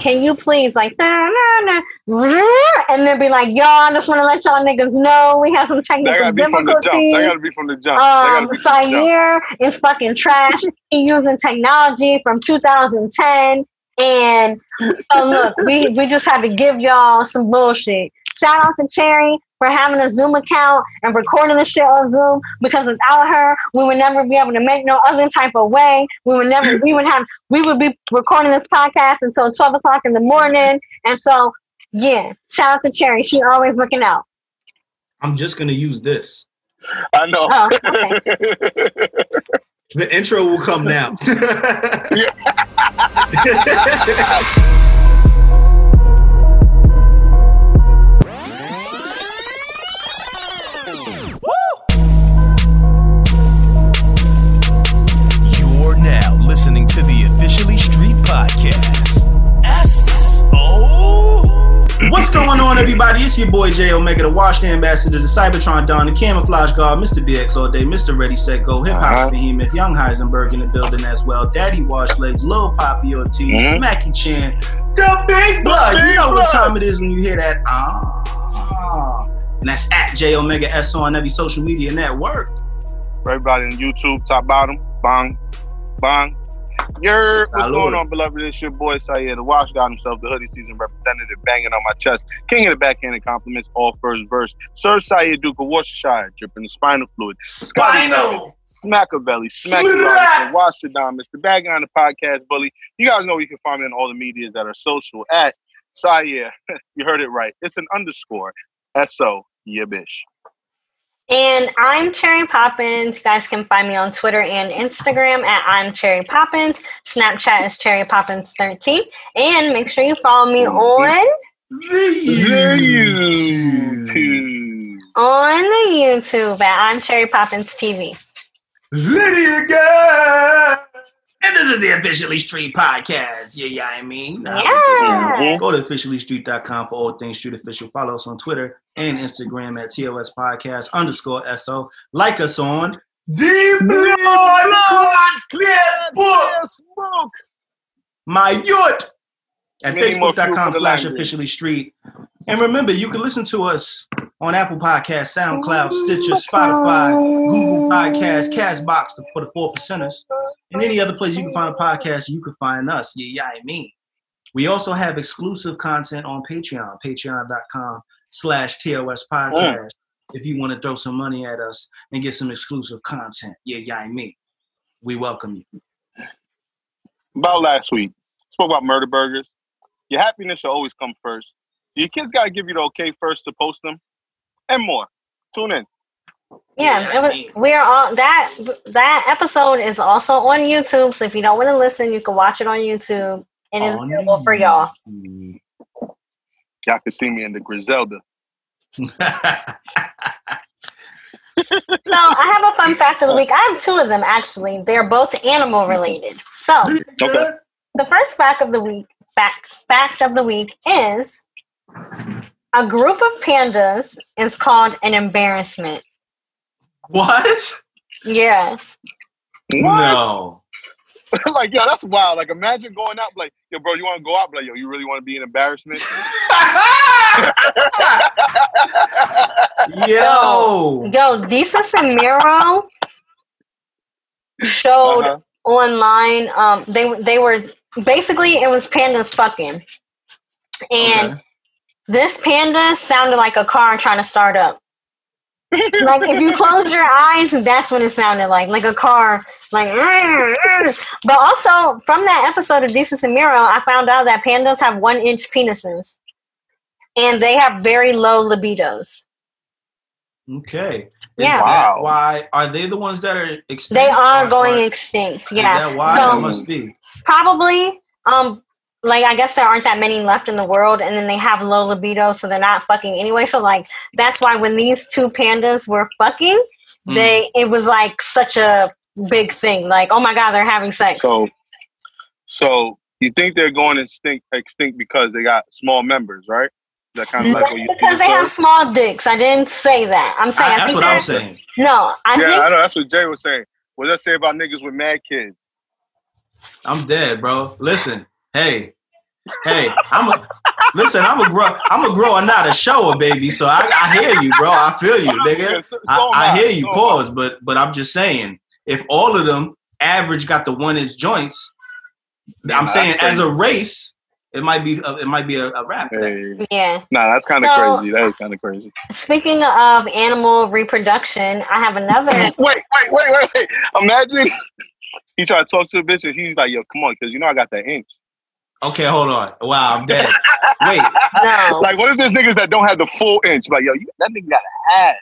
can you please like nah, nah, nah, and then be like, yo, I just want to let y'all niggas know we have some technical difficulties. That gotta be from the jump. Um, Syer is fucking trash. he using technology from 2010. And so look, we, we just had to give y'all some bullshit. Shout out to Cherry for having a Zoom account and recording the shit on Zoom because without her, we would never be able to make no other type of way. We would never, we would have, we would be recording this podcast until 12 o'clock in the morning. And so, yeah, shout out to Cherry. She always looking out. I'm just going to use this. I know. Oh, okay. the intro will come now. What's going on, everybody? It's your boy J Omega, the Washed Ambassador, the Cybertron Don, the Camouflage Guard, Mr. DX all day, Mr. Ready Set Go, Hip Hop uh-huh. Behemoth, Young Heisenberg in the building as well, Daddy Wash Legs, Lil Poppy OT, mm-hmm. Smacky Chan, the Big Blood. The big you know blood. what time it is when you hear that. Ah. And that's at J Omega S on every social media network. For everybody on YouTube, top bottom, bang, bang, Yer, what's going on, beloved? It's your boy Syer, the Wash God himself, the hoodie season representative, banging on my chest. King of the backhanded compliments, all first verse. Sir Syer Duke of Worcestershire, dripping the spinal fluid. Spinal! Smackavelli, Smack Wash it down, Mr. Bag on the podcast bully. You guys know you can find me on all the medias that are social at Syer. you heard it right. It's an underscore. S-O, yeah, bish. And I'm Cherry Poppins. You guys can find me on Twitter and Instagram at I'm Cherry Poppins. Snapchat is Cherry Poppins13. And make sure you follow me on the YouTube. On the YouTube at I'm Cherry Poppins TV. Lydia. And this is the Officially Street Podcast. Yeah, yeah, I mean. Yeah. Go to officiallystreet.com for all things street official. Follow us on Twitter and Instagram at TOS Podcast underscore SO. Like us on Deep Blood Facebook. My yacht at facebook.com slash officially street. And remember, you can listen to us on Apple Podcasts, SoundCloud, Stitcher, Spotify, Google Podcasts, Castbox for the four percenters, and any other place you can find a podcast, you can find us. Yeah, yeah, I mean. We also have exclusive content on Patreon, patreon.com slash TOS podcast. Mm. If you want to throw some money at us and get some exclusive content, yeah, yeah, I mean. We welcome you. About last week, spoke about murder burgers. Your happiness should always come first. Your kids got to give you the okay first to post them and more. Tune in. Yeah, it was, we're on that. That episode is also on YouTube. So if you don't want to listen, you can watch it on YouTube. And It is available for y'all. Y'all can see me in the Griselda. so I have a fun fact of the week. I have two of them actually. They're both animal related. So okay. the first fact of the week, fact fact of the week is a group of pandas is called an embarrassment. What? Yeah. What? No. like, yo, that's wild. Like, imagine going out, like, yo, bro, you want to go out? Like, yo, you really want to be an embarrassment? yo. Yo, Desus and Mero showed uh-huh. online. Um, they they were basically it was pandas fucking, and okay. this panda sounded like a car trying to start up like if you close your eyes, that's what it sounded like, like a car, like. But also from that episode of Desus and Mero, I found out that pandas have one inch penises, and they have very low libidos. Okay. Is yeah. Wow. Why are they the ones that are extinct? They are going extinct. Yeah. why so, must be? Probably um like I guess there aren't that many left in the world, and then they have low libido, so they're not fucking anyway. So like that's why when these two pandas were fucking, mm. they it was like such a big thing. Like oh my god, they're having sex. So, so you think they're going extinct extinct because they got small members, right? That kind of like what you because they have small dicks. I didn't say that. I'm saying I, I that's what I'm saying. No, I yeah, think, I know that's what Jay was saying. What does that say about niggas with mad kids? I'm dead, bro. Listen, hey, hey, I'm a listen. I'm a grow. I'm a grower, not a shower, baby. So I, I hear you, bro. I feel you, nigga. So- so I, I hear you, So am I. pause. But but I'm just saying, if all of them average got the one inch joints, I'm saying as a race, it might be a, it might be a, a rap. Hey. Yeah. Nah, that's kind of So- crazy. That is kind of crazy. Speaking of animal reproduction, I have another. Wait, wait, wait, wait, wait. Imagine he tried to talk to a bitch and he's like, "Yo, come on, because you know I got that inch." Okay, hold on. Wow, I'm dead. Wait, No. Like, what is this niggas that don't have the full inch? Like, yo, you, that nigga got a half.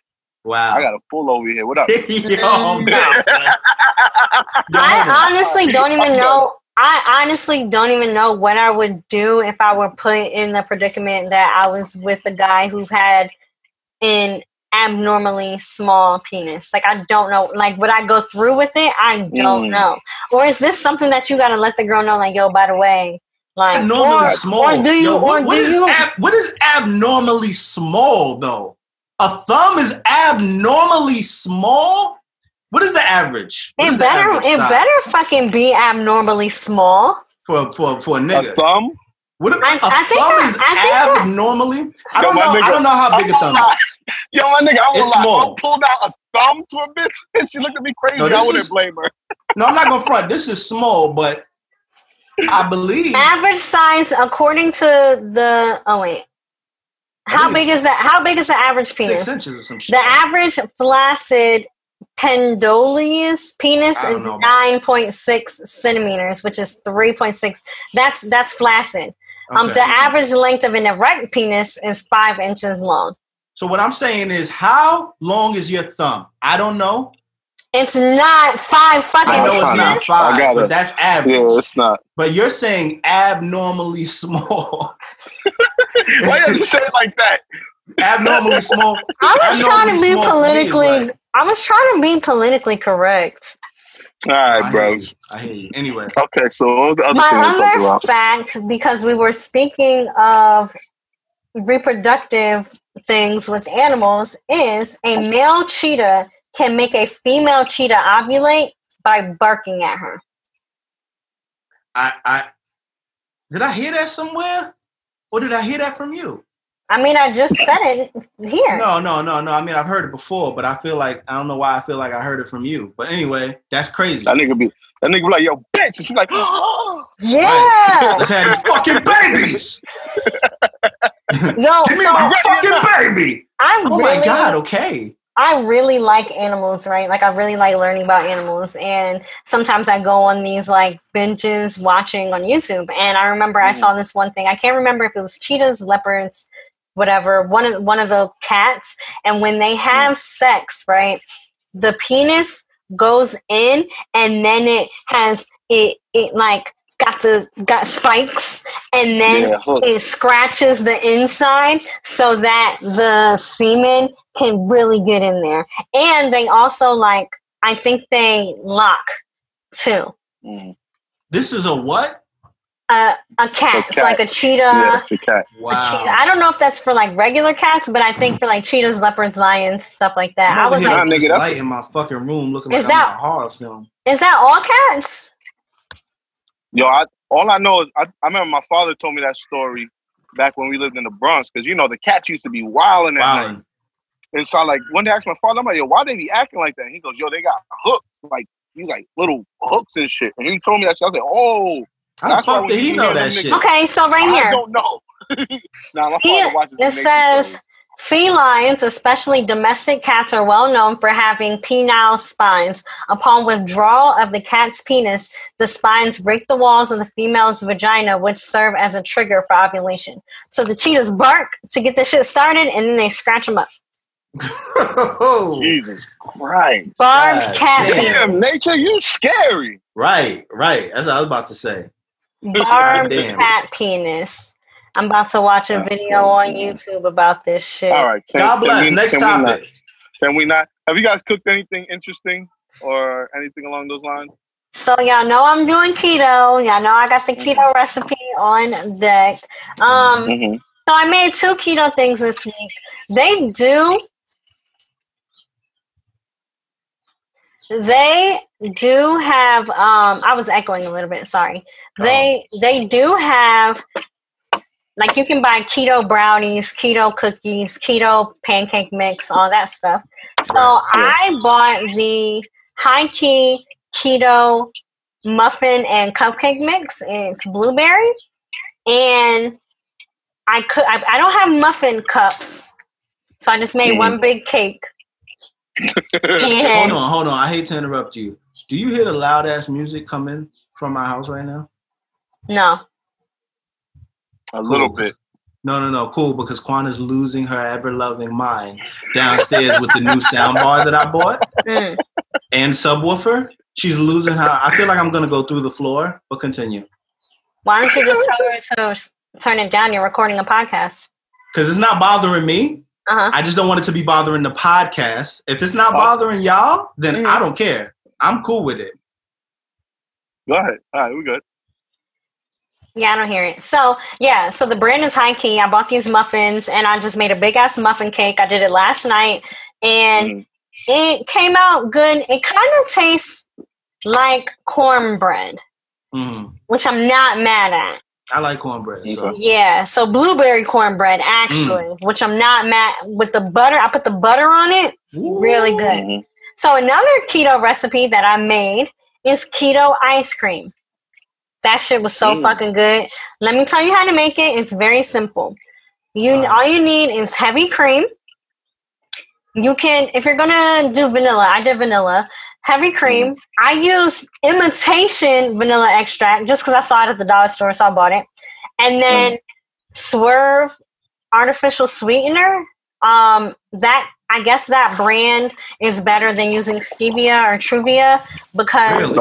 wow. I got a full over here. What up? Yo, I'm dead, son. Yo. I honestly don't even know. I honestly don't even know what I would do if I were put in the predicament that I was with a guy who had an abnormally small penis. Like I don't know. Like would I go through with it? I don't Mm. know. Or is this something that you got to let the girl know? Like yo, by the way, like abnormally or, small. or do you Yo, what- or what do is you? ab- what is abnormally small though? A thumb is abnormally small. What is the average? What is it better. average It better fucking be abnormally small. for for for a nigga. A thumb? What if I- a I think thumb that- is I think that- abnormally? I Yo, don't my know. I don't know how big a I'm thumb. gonna is. Yo, my nigga, I It's won't I pulled out a thumb to a bitch and she looked at me crazy. No, I wouldn't is- blame her. No, I'm not gonna front. This is small, but I believe Average size according to the. Oh wait. How big is that? How big is the average penis? six inches or some shit. The average flaccid pendulous penis is nine point six centimeters, which is three point six. That's that's flaccid. Um, the average length of an erect penis is five inches long. So what I'm saying is, how long is your thumb? I don't know. It's not five fucking I know it's inches. not I five, got but that's average. Yeah, it's not. But you're saying abnormally small. Why did you have to say it like that? abnormally small. I was trying to be small to me is politically. like- I was trying to be politically correct. All right, I bro. hear you. I hear you. Anyway, Okay, so what was the other My thing we talked other about? fact, because we were speaking of reproductive things with animals, is a male cheetah can make a female cheetah ovulate by barking at her. I, I did I hear that somewhere, or did I hear that from you? I mean, I just said it here. No, no, no, no. I mean, I've heard it before, but I feel like I don't know why I feel like I heard it from you. But anyway, that's crazy. That nigga be that nigga be like, yo, bitch. And she's like, "Oh, Yeah. Let's have these fucking babies. Yo, Give me so my fucking baby. I'm Oh really, my god. Okay. I really like animals, right? Like I really like learning about animals, and sometimes I go on these like benches watching on YouTube. And I remember I saw mm. this one thing. I can't remember if it was cheetahs, leopards, whatever. One of one of the cats, and when they have sex, right, the penis goes in, and then it has it it like got the got spikes, and then yeah, it scratches the inside so that the semen can really get in there. And they also like I think they lock too. Mm. This is a what? Uh, a cat, A It's like a cheetah. yeah, it's a cat. A cheetah. Wow. I don't know if that's for like regular cats, but I think for like cheetahs, leopards, lions, stuff like that. I'm I over was like, Nah, with nigga, that's- light in my fucking room looking like Is I'm that- in a horror film. is that all cats? Yo, I all I know is I, I remember my father told me that story back when we lived in the Bronx because you know the cats used to be wilding at night. Wow. And so I like one day I asked my father, I'm like, yo, why they be acting like that? And he goes, yo, they got hooks, like these like little hooks and shit. And he told me that shit. I was like, oh, How the That's why did he know that shit? niggas- Okay, so right here, I here. don't know. nah, my Here, father watches it says shows. felines, especially domestic cats, are well known for having penile spines. Upon withdrawal of the cat's penis, the spines break the walls of the female's vagina, which serve as a trigger for ovulation. So the cheetahs bark to get the shit started, and then they scratch them up. Oh. Jesus Christ. Barbed God cat damn. penis. Damn, nature, you scary. right, right. That's what I was about to say. Barbed cat penis. I'm about to watch a That's video on. YouTube about this shit. All right. Can, God can bless. we- Next can we not- topic. Can we not? Have you guys cooked anything interesting or anything along those lines? So y'all know I'm doing keto. Y'all know I got the Mm-hmm. keto recipe on deck. Um, Mm-hmm. so I made two keto things this week. They do. They do have. Um, I was echoing a little bit. Sorry. They they do have like you can buy keto brownies, keto cookies, keto pancake mix, all that stuff. So I bought the high key keto muffin and cupcake mix. It's blueberry, and I could. I, I don't have muffin cups, so I just made Mhm. one big cake. Hold on, hold on. I hate to interrupt you. Do you hear the loud ass music coming from my house right now? no, A little Cool. bit. No, no, no. Cool, because Quan is losing her ever loving mind downstairs with the new soundbar that I bought Mm. and subwoofer. She's losing her. I feel like I'm gonna go through the floor, but continue. why don't you just tell her to turn it down? You're recording a podcast. Because it's not bothering me. Uh huh. I just don't want it to be bothering the podcast. If it's not bothering y'all, then Mhm. I don't care. I'm cool with it. Go ahead. All right, we good. Yeah, I don't hear it. So yeah, so the brand is high key. I bought these muffins and I just made a big ass muffin cake. I did it last night and Mm. it came out good. It kind of tastes like cornbread, Mhm. which I'm not mad at. I like cornbread. So. Yeah, so blueberry cornbread actually, which I'm not mad with the butter. I put the butter on it. Really good. So another keto recipe that I made is keto ice cream. That shit was so Mm. fucking good. Let me tell you how to make it. It's very simple. You Alright. all you need is heavy cream. You can if you're gonna do vanilla, I did vanilla. Heavy cream. I used imitation vanilla extract just because I saw it at the dollar store, so I bought it. And then Swerve artificial sweetener. Um, that I guess that brand is better than using stevia or Truvia because Really?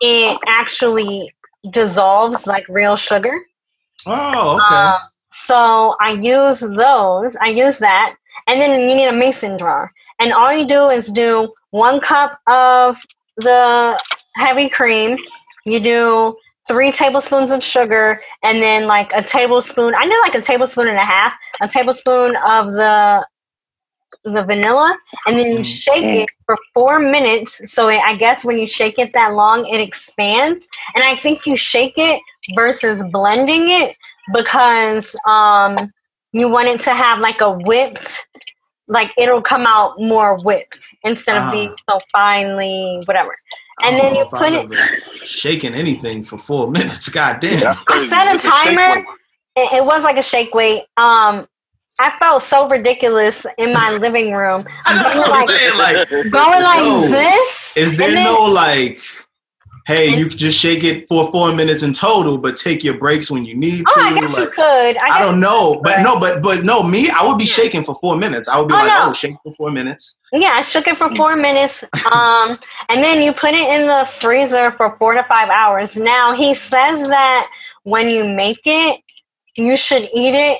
It actually dissolves like real sugar. Oh, okay. Um, so I use those. I use that, and then you need a mason jar. And all you do is do one cup of the heavy cream. You do three tablespoons of sugar, and then like a tablespoon. I did like a tablespoon and a half. A tablespoon of the the vanilla, and then you shake it for four minutes. So it, I guess when you shake it that long, it expands. And I think you shake it versus blending it because um you want it to have like a whipped like it'll come out more whipped instead of Ah. being so finely whatever and then you if put it- shaking anything for four minutes. God damn. That's I set a timer. weight. it, it was like a shake weight um i felt so ridiculous in my living room I know what I'm saying, like, going like Yo, this Is there then- no like, hey, you can just shake it for four minutes in total, but take your breaks when you need oh to? i guess you could i, I don't know, but no, but but no, me, I would be shaking for four minutes. I would be Oh, like, no. oh, shake for four minutes. Yeah, I shook it for four minutes. Um, and then you put it in the freezer for four to five hours. Now he says that when you make it, you should eat it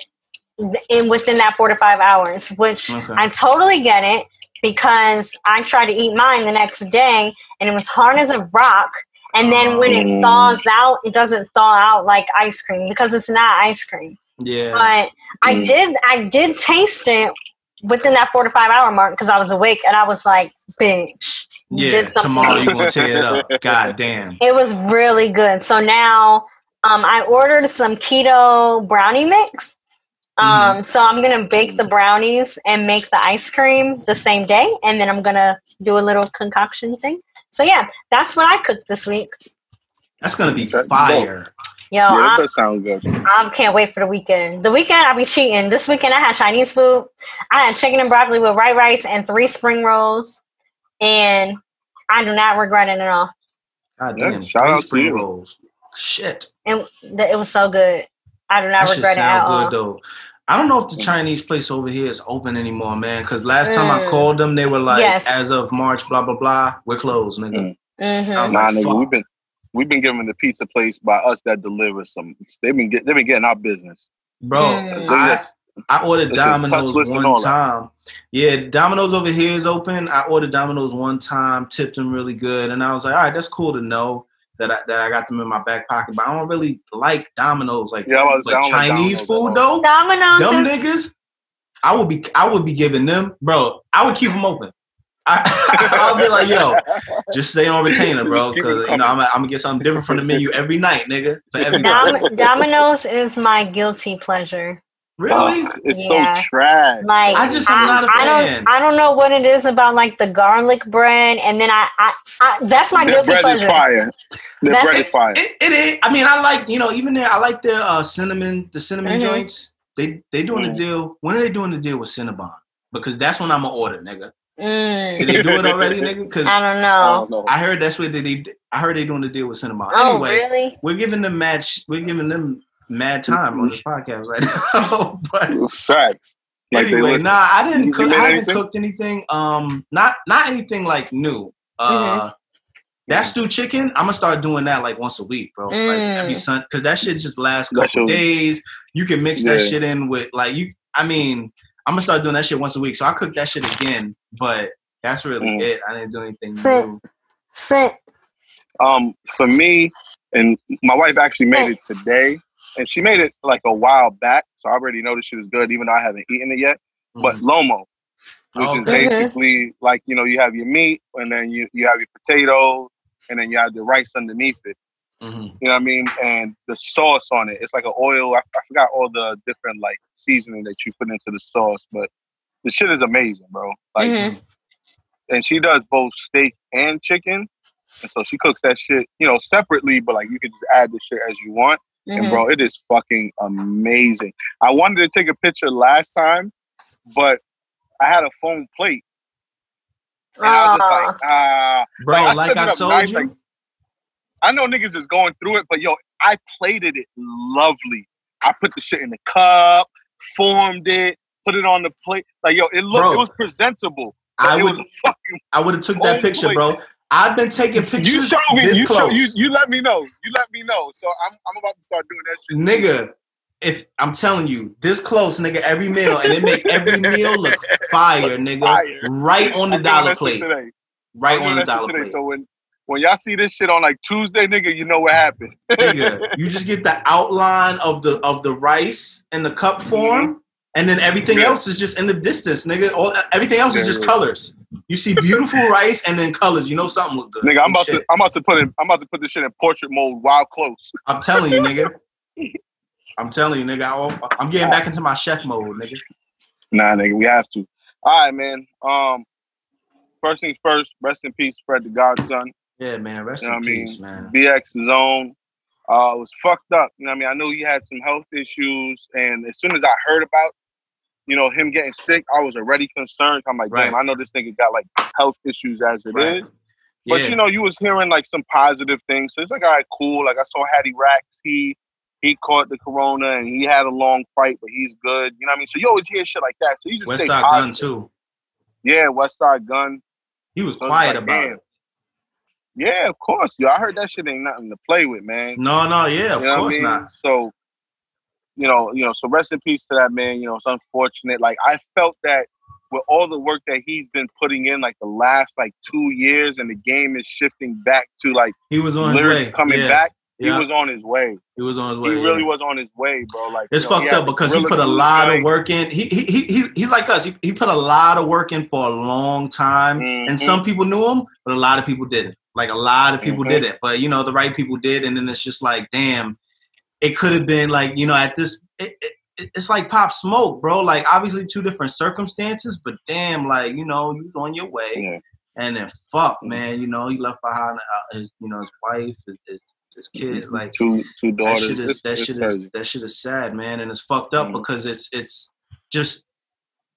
in within that four to five hours, which Okay. I totally get it because I tried to eat mine the next day and it was hard as a rock. And then when it Mm. thaws out, it doesn't thaw out like ice cream because it's not ice cream Yeah. but I Mm. did I did taste it within that four to five hour mark because I was awake and I was like, bitch, you yeah. Tomorrow you're gonna tear it up. God damn. It was really good. So now um, I ordered some keto brownie mix. Mm-hmm. Um, so I'm gonna bake the brownies and make the ice cream the same day, and then I'm gonna do a little concoction thing. So yeah, that's what I cooked this week. That's gonna be fire. Yo, Yeah, I'm, that does sound good. I can't wait for the weekend. The weekend I'll be cheating. This weekend I had Chinese food. I had chicken and broccoli with white rice and three spring rolls, and I do not regret it at all. God Yeah, damn. shout Three out to spring you. rolls. Shit. And th- it was so good. I do not That regret it at sound all. though. I don't know if the Chinese place over here is open anymore, man. Because last time I Mm. called them, they were like, Yes. as of March, blah blah blah, we're closed, nigga. Mm. hmm I was Nah, like, nigga, we've been we've been given the pizza place by us that delivers some. They've been get, they've been getting our business. Bro, Mm. I, I ordered This is Domino's touchless and one all that. time. Yeah, Domino's over here is open. I ordered Domino's one time, tipped them really good, and I was like, all right, that's cool to know that I, that I got them in my back pocket. But I don't really like Domino's like, Yeah, was- like don't Chinese Domino's food though. Domino's. Them niggas, I would be I would be giving them, bro. I would keep them open. I, will be like, yo, just stay on retainer, bro, because you know I'm, I'm, gonna get something different from the menu every night, nigga. For every Dom- Domino's is my guilty pleasure. Really? Oh, it's yeah. so trash. Like I just am not a fan. I don't, I don't know what it is about like the garlic bread, and then I, I, I that's my guilty bread pleasure. Is fire. The That's bread it. is fire. It, it is. I mean, I like you know even there. I like their uh, cinnamon, the cinnamon Mhm. joints. They they doing Mm. the deal. When are they doing the deal with Cinnabon? Because that's when I'm gonna order, nigga. Mm, Did they do it already, nigga? Because I don't I know. don't know. I heard that's what they, they. I heard they doing the deal with Cinnabon. Oh, anyway, really? we're giving them match. We're giving them mad time on this podcast right now. but Facts. Like anyway, nah, I didn't You cook. I haven't anything? cooked anything. Um, not not anything like new. Uh, Mm-hmm. that stewed chicken. I'm gonna start doing that like once a week, bro. Like every Mm. Sun, because that shit just lasts a couple shit- days. You can mix that shit in with like you. I mean, I'm gonna start doing that shit once a week. So I cook that shit again, but that's really Mm. it. I didn't do anything Sit. new. Sit. Um, for me, and my wife actually made it today, and she made it like a while back, so I already know this shit is good, even though I haven't eaten it yet. But Mhm. lomo, which Oh, is okay. Mhm. basically like you know you have your meat, and then you you have your potatoes, and then you have the rice underneath it. Mhm. You know what I mean? And the sauce on it, it's like an oil. I, I forgot all the different like seasoning that you put into the sauce, but the shit is amazing, bro. Like, Mhm. and she does both steak and chicken, and so she cooks that shit, you know, separately. But like, you can just add the shit as you want, and Mhm. bro, it is fucking amazing. I wanted to take a picture last time, but I had a foam plate, and I was just like, ah. bro. Like, I Like I, told nice, you, like- I know niggas is going through it, but yo, I plated it lovely. I put the shit in the cup, formed it, put it on the plate. Like yo, it looked, Bro, it was presentable. I would, was fucking. I would have took that picture, plate. bro. I've been taking pictures. You show me. You show you. You let me know. You let me know. So I'm I'm about to start doing that shit. nigga. If I'm telling you, this close, nigga, every meal, and it make every meal look fire, nigga. Fire. Right on the dollar plate. today. Right on the dollar today. plate. So when when y'all see this shit on like Tuesday, nigga, you know what happened. nigga, you just get the outline of the of the rice in the cup form, mm-hmm. And then everything Yeah. else is just in the distance, nigga. All everything else is just yeah. colors. You see beautiful rice and then colors. You know something look good. Nigga, I'm about Shit. to I'm about to put it I'm about to put this shit in portrait mode while close. I'm telling you, nigga. I'm telling you, nigga. I- I'm getting back into my chef mode, nigga. Nah, nigga, we have to. All right, man. Um, first things first. Rest in peace, Fred the Godson. Yeah, man. Rest You know in what I mean? peace, man. BX zone. Uh, was fucked up. You know what I mean? I knew he had some health issues, and as soon as I heard about, you know, him getting sick, I was already concerned. I'm like, damn, Right. I know this nigga got like health issues as it is. Right. But yeah. you know, you was hearing like some positive things. So it's like, all right, cool. Like I saw Hattie Rax, he he caught the corona and he had a long fight, but he's good. You know what I mean? So you always hear shit like that. So you just West stay Side positive. Gun too. Yeah, Westside Gunn. He was So quiet like, about damn. it. Yeah, of course. Yo, I heard that shit ain't nothing to play with, man. No, no, yeah, of You know what I course mean? not. So, you know, you know, so rest in peace to that man. You know, it's unfortunate. Like I felt that with all the work that he's been putting in, like the last like two years, and the game is shifting back to like He was on his way. coming yeah. back. Yeah. He was on his way. He was on his way. He way. really was on his way, bro. Like It's you know, fucked up because he put a lot of work in. He he he, he he's like us. He, he put a lot of work in for a long time, and Mhm. some people knew him, but a lot of people didn't. Like a lot of people Mhm. didn't, but you know the right people did, and then it's just like, damn, it could have been like you know at this. It, it, it's like pop smoke, bro. Like obviously two different circumstances, but damn, like you know you on your way, Yeah. and then fuck, man, you know he left behind uh, his, you know his wife, his, his, his kids, like two two that daughters. shit is that shit is that shit is sad, man, and it's fucked up Mhm. because it's it's just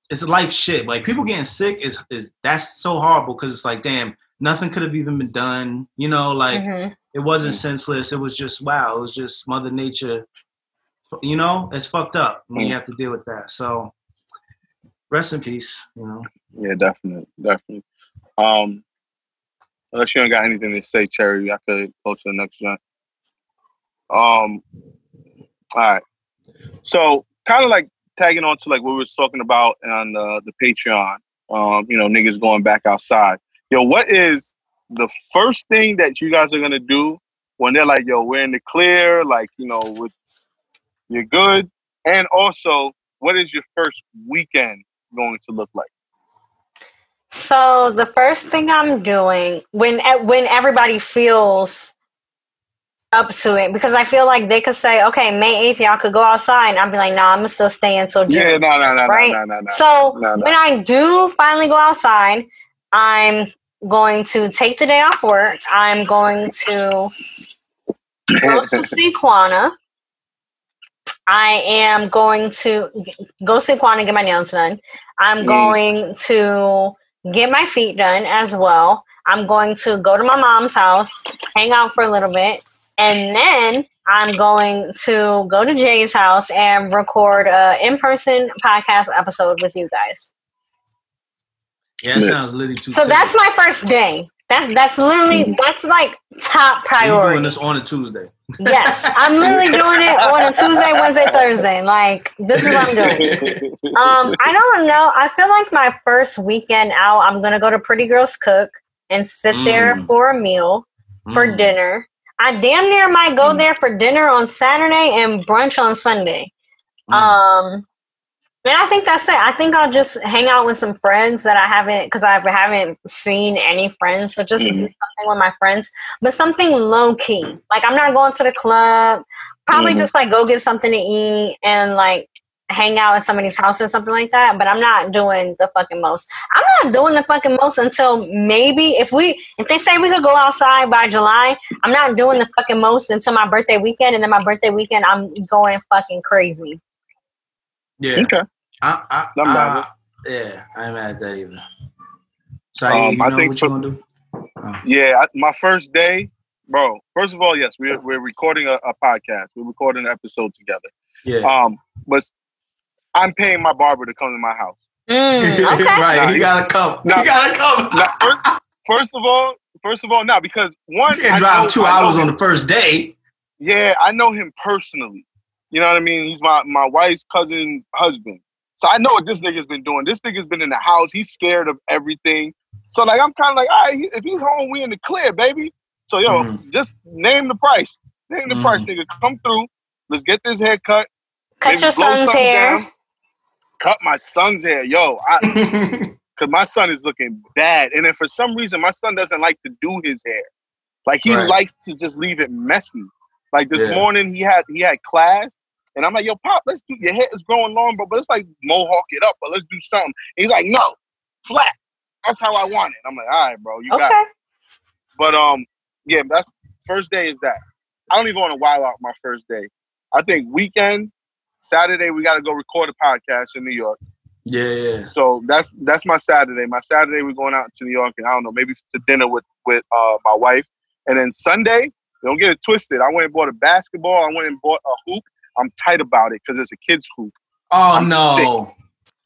it's life shit. Like people getting sick is is that's so horrible because it's like damn, nothing could have even been done. You know, like Mhm. It wasn't Mm. senseless. It was just wow. It was just Mother Nature. You know, it's fucked up when you Mm. have to deal with that. So rest in peace. You know. Yeah, definitely, definitely. Um, unless you don't got anything to say, Cherry, I could go to the next one. Um, all right. So, kind of like tagging on to like what we were talking about on uh, the Patreon. Um, you know, niggas going back outside. Yo, what is the first thing that you guys are gonna do when they're like, "Yo, we're in the clear," like you know, with you're good, and also, what is your first weekend going to look like? So the first thing I'm doing when when everybody feels up to it, because I feel like they could say, "Okay, May eighth, y'all could go outside," and I'll be like, "No, nah, I'm gonna still stay until June." Yeah, no, no, no, right? no, no, no. So no, no. when I do finally go outside, I'm going to take the day off work. I'm going to go to see Quana. I am going to go see Quan and get my nails done. I'm Mm. going to get my feet done as well. I'm going to go to my mom's house, hang out for a little bit, and then I'm going to go to Jay's house and record a in-person podcast episode with you guys. Yeah, it Yeah. sounds literally too. So that's my first day. That's that's literally that's like top priority. you doing this on a Tuesday. Yes, I'm literally doing it on a Tuesday, Wednesday, Thursday. Like this is what I'm doing. Um, I don't know. I feel like my first weekend out, I'm gonna go to Pretty Girls Cook and sit there Mm. for a meal for Mm. dinner. I damn near might go Mm. there for dinner on Saturday and brunch on Sunday. Mm. Um, and I think that's it. I think I'll just hang out with some friends that I haven't because I haven't seen any friends. So just do Mhm. something with my friends, but something low key. Like I'm not going to the club. Probably Mhm. just like go get something to eat and like hang out at somebody's house or something like that. But I'm not doing the fucking most. I'm not doing the fucking most until maybe if we if they say we could go outside by July, I'm not doing the fucking most until my birthday weekend, and then my birthday weekend I'm going fucking crazy. Yeah. okay. I, I, I'm I, mad at yeah, I ain't mad at that either. So Um, you I know think what for- you gonna do? Oh. Yeah, I, my first day, bro. First of all, yes, we're we're recording a, a podcast. We're recording an episode together. Yeah. Um, but I'm paying my barber to come to my house. Mm, okay. right, Nah, he you- gotta come. Nah. he gotta come. Now, first, first of all, first of all, now because one, You can't I drive know- two I hours on the first day. Yeah, I know him personally. You know what I mean? He's my my wife's cousin's husband. So I know what this nigga's been doing. This nigga's been in the house. He's scared of everything. So like I'm kind of like, all right, if he's home, we in the clear, baby. So yo, Mhm. just name the price. Name the Mhm. price, nigga. Come through. Let's get this hair cut. Cut Maybe your son's something hair. down. Cut my son's hair, yo. I, Cause my son is looking bad, and then for some reason my son doesn't like to do his hair. Like he Right. likes to just leave it messy. Like this Yeah. morning he had he had class, and I'm like, "Yo, pop, let's do your hair is growing long, bro, but let's like mohawk it up, but let's do something." And he's like, "No, flat. That's how I want it." I'm like, "All right, bro, you got it." But um, yeah, that's first day is that. I don't even want to wild out my first day. I think weekend, Saturday we got to go record a podcast in New York. yeah, yeah. So that's that's my Saturday. My Saturday we're going out to New York and I don't know, maybe to dinner with with uh, my wife. And then Sunday, don't get it twisted. I went and bought a basketball. I went and bought a hoop. I'm tight about it because it's a kids hoop. Oh I'm no.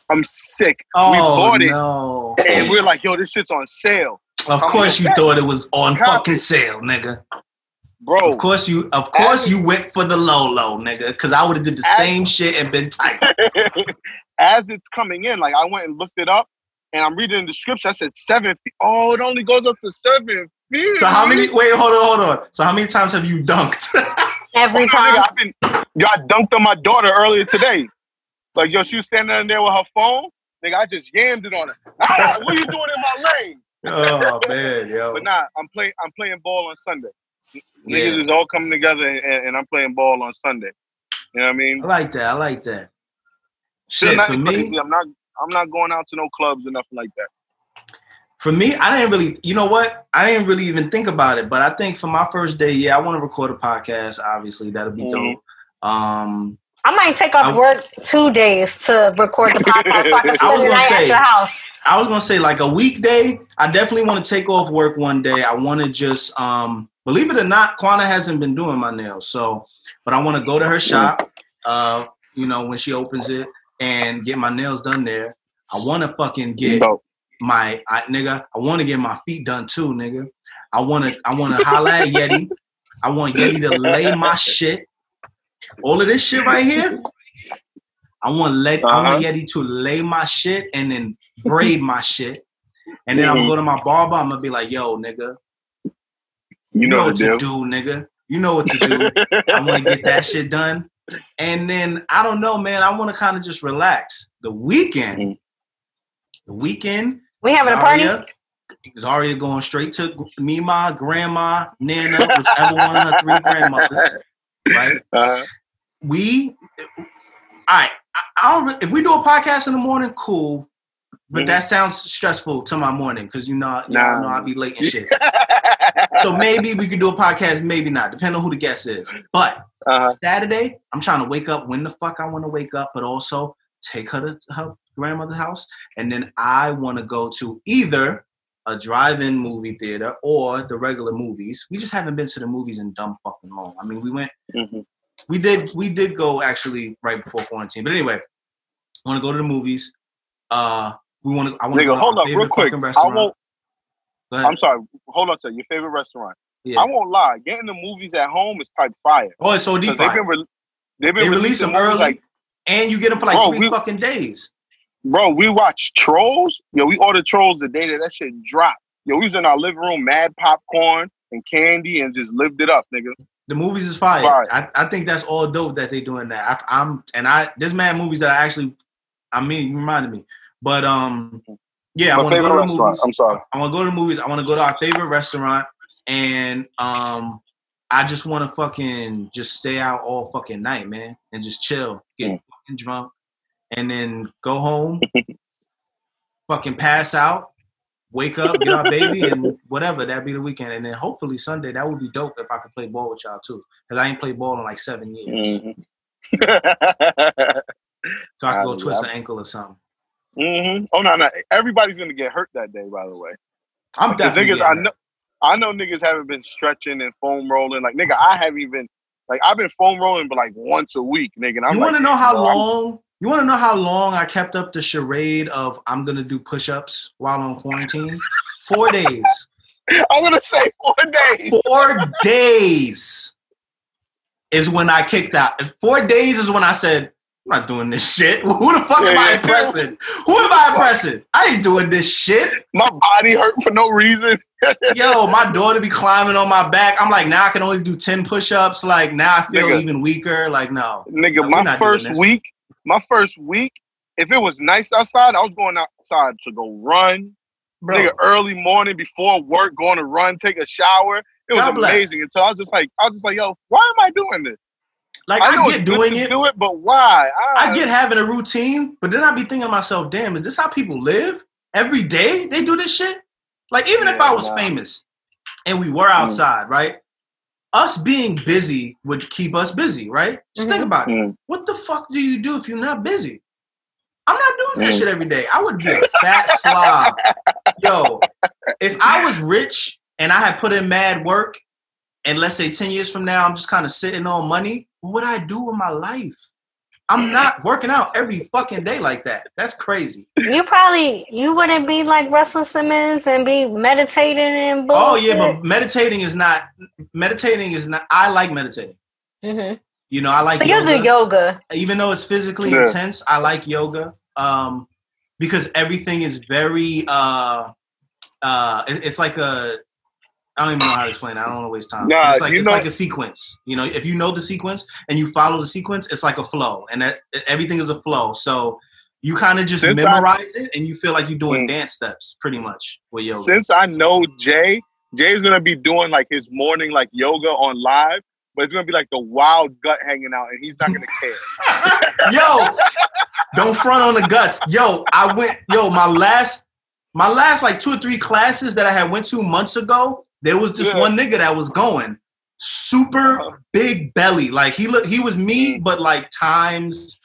I'm sick. Oh we bought it no. and we are like, yo, this shit's on sale, Of I'm course you thought it was on Copy. fucking sale, nigga. bro. Of course you of course As- you went for the low low, nigga. Cause I would have did the As- same shit and been tight. As it's coming in, like I went and looked it up, and I'm reading the description. I said seven. feet. Oh, it only goes up to seven feet. So how many wait, hold on, hold on. So how many times have you dunked? Every oh, Nigga, time. I've been, yo, I dunked on my daughter earlier today. Like, yo, she was standing in there with her phone. Nigga, I just yammed it on her. Ah, what are you doing in my lane? oh man, yo. But nah, I'm playing. I'm playing ball on Sunday. Yeah. Niggas is all coming together, and, and I'm playing ball on Sunday. You know what I mean? I like that. I like that. Still Shit, for me, I'm not. I'm not going out to no clubs or nothing like that. for me, I didn't really, you know what? I didn't really even think about it. But I think for my first day, yeah, I want to record a podcast. Obviously, that'll be Mhm. dope. Um, I might take off I- work two days to record the podcast so I can I was spend the gonna night at say- your house. I was gonna say like a weekday. I definitely want to take off work one day. I want to just, um, believe it or not, Quana hasn't been doing my nails. So, but I want to go to her shop. Uh, you know, when she opens it and get my nails done there. I want to fucking get Dope. my I, nigga. I want to get my feet done too, nigga. I want to. I want to holla at Yeti. I want Yeti to lay my shit. All of this shit right here. I want let. I want Uh-huh. Yeti to lay my shit and then braid my shit, and then I'm Mhm. gonna go to my barber. I'm gonna be like, "Yo, nigga, You know, what to do, nigga. You know what to do. I want to get that shit done. And then I don't know, man. I want to kind of just relax. The weekend, Mm. the weekend, We having a party? Zaria going straight to me, my grandma, Nana, whichever one of the three grandmothers, right? Uh-huh. We, all right. I, I don't. If we do a podcast in the morning, cool. But mm-hmm. that sounds stressful to my morning because you know, you nah. know I'll be late and shit. so maybe we could do a podcast, maybe not, depending on who the guest is. But uh-huh. Saturday, I'm trying to wake up when the fuck I want to wake up, but also take her to her grandmother's house, and then I want to go to either a drive-in movie theater or the regular movies. We just haven't been to the movies in dumb fucking long. I mean, we went, mm-hmm. we did, we did go actually right before quarantine. But anyway, I want to go to the movies. Uh, we want to. I want to go. Hold up, real quick. I won't. I'm sorry. Hold on to your favorite restaurant. Yeah. I won't lie. Getting the movies at home is type fire. Oh, it's so deep. They've been, re- they've been they release them early, like, and you get them for like bro, three we, fucking days. Bro, we watched Trolls. Yo, we ordered Trolls the day that that shit dropped. Yo, we was in our living room, mad popcorn and candy, and just lived it up, nigga. The movies is fire. fire. I, I think that's all dope that they doing that. I, am and I this man movies that I actually, I mean, you reminded me. But um, yeah, My I want to go to the movies. I'm sorry. I want to go to the movies. I want to go to our favorite restaurant, and um, I just want to fucking just stay out all fucking night, man, and just chill, get mm. fucking drunk, and then go home, fucking pass out, wake up, get our baby, and whatever. That'd be the weekend, and then hopefully Sunday. That would be dope if I could play ball with y'all too, because I ain't played ball in like seven years. Mm-hmm. so I can go twist an ankle or something. Mm-hmm. Oh no, no, everybody's gonna get hurt that day. By the way, I'm definitely. Niggas, I know, I know niggas haven't been stretching and foam rolling. Like nigga, I haven't even like I've been foam rolling, but like once a week, nigga. I'm. you want to know how long? You want to know how long I kept up the charade of I'm gonna do push-ups while on quarantine? Four days. I'm gonna say four days. Four days is when I kicked out. Four days is when I said, I'm not doing this shit. Who the fuck yeah, am I impressing? Who am I impressing? I ain't doing this shit. My body hurt for no reason. Yo, my daughter be climbing on my back. I'm like, now I can only do 10 push-ups. Like now I feel nigga, even weaker. Like, no. Nigga, no, my first week, my first week, if it was nice outside, I was going outside to go run. Bro. Nigga, early morning before work, going to run, take a shower. It was amazing. Until I was just like, I was just like, yo, why am I doing this? Like I, I get doing it, do it, but why? I, I get having a routine, but then I be thinking to myself, damn, is this how people live every day? They do this shit. Like even yeah, if I was famous and we were mm. outside, right? Us being busy would keep us busy, right? Just mm-hmm. think about it. What the fuck do you do if you're not busy? I'm not doing that mm. shit every day. I would be a fat slob. Yo, if I was rich and I had put in mad work, and let's say 10 years from now, I'm just kind of sitting on money, what would I do with my life? I'm not working out every fucking day like that. That's crazy. You probably you wouldn't be like Russell Simmons and be meditating and bullshit. Oh yeah, but meditating is not meditating is not. I like meditating. Mm-hmm. You know, I like. So you do yoga, even though it's physically yeah. intense. I like yoga um, because everything is very. Uh, uh, it, it's like a I don't even know how to explain it. I don't want to waste time. Nah, it's like it's know, like a sequence. You know, if you know the sequence and you follow the sequence, it's like a flow, and that everything is a flow. So you kind of just memorize I, it, and you feel like you're doing mm, dance steps, pretty much with yoga. Since I know Jay, Jay's gonna be doing like his morning like yoga on live, but it's gonna be like the wild gut hanging out, and he's not gonna care. yo, don't front on the guts. Yo, I went. Yo, my last, my last like two or three classes that I had went to months ago there was just yeah. one nigga that was going super uh-huh. big belly. Like he looked, he was me, but like times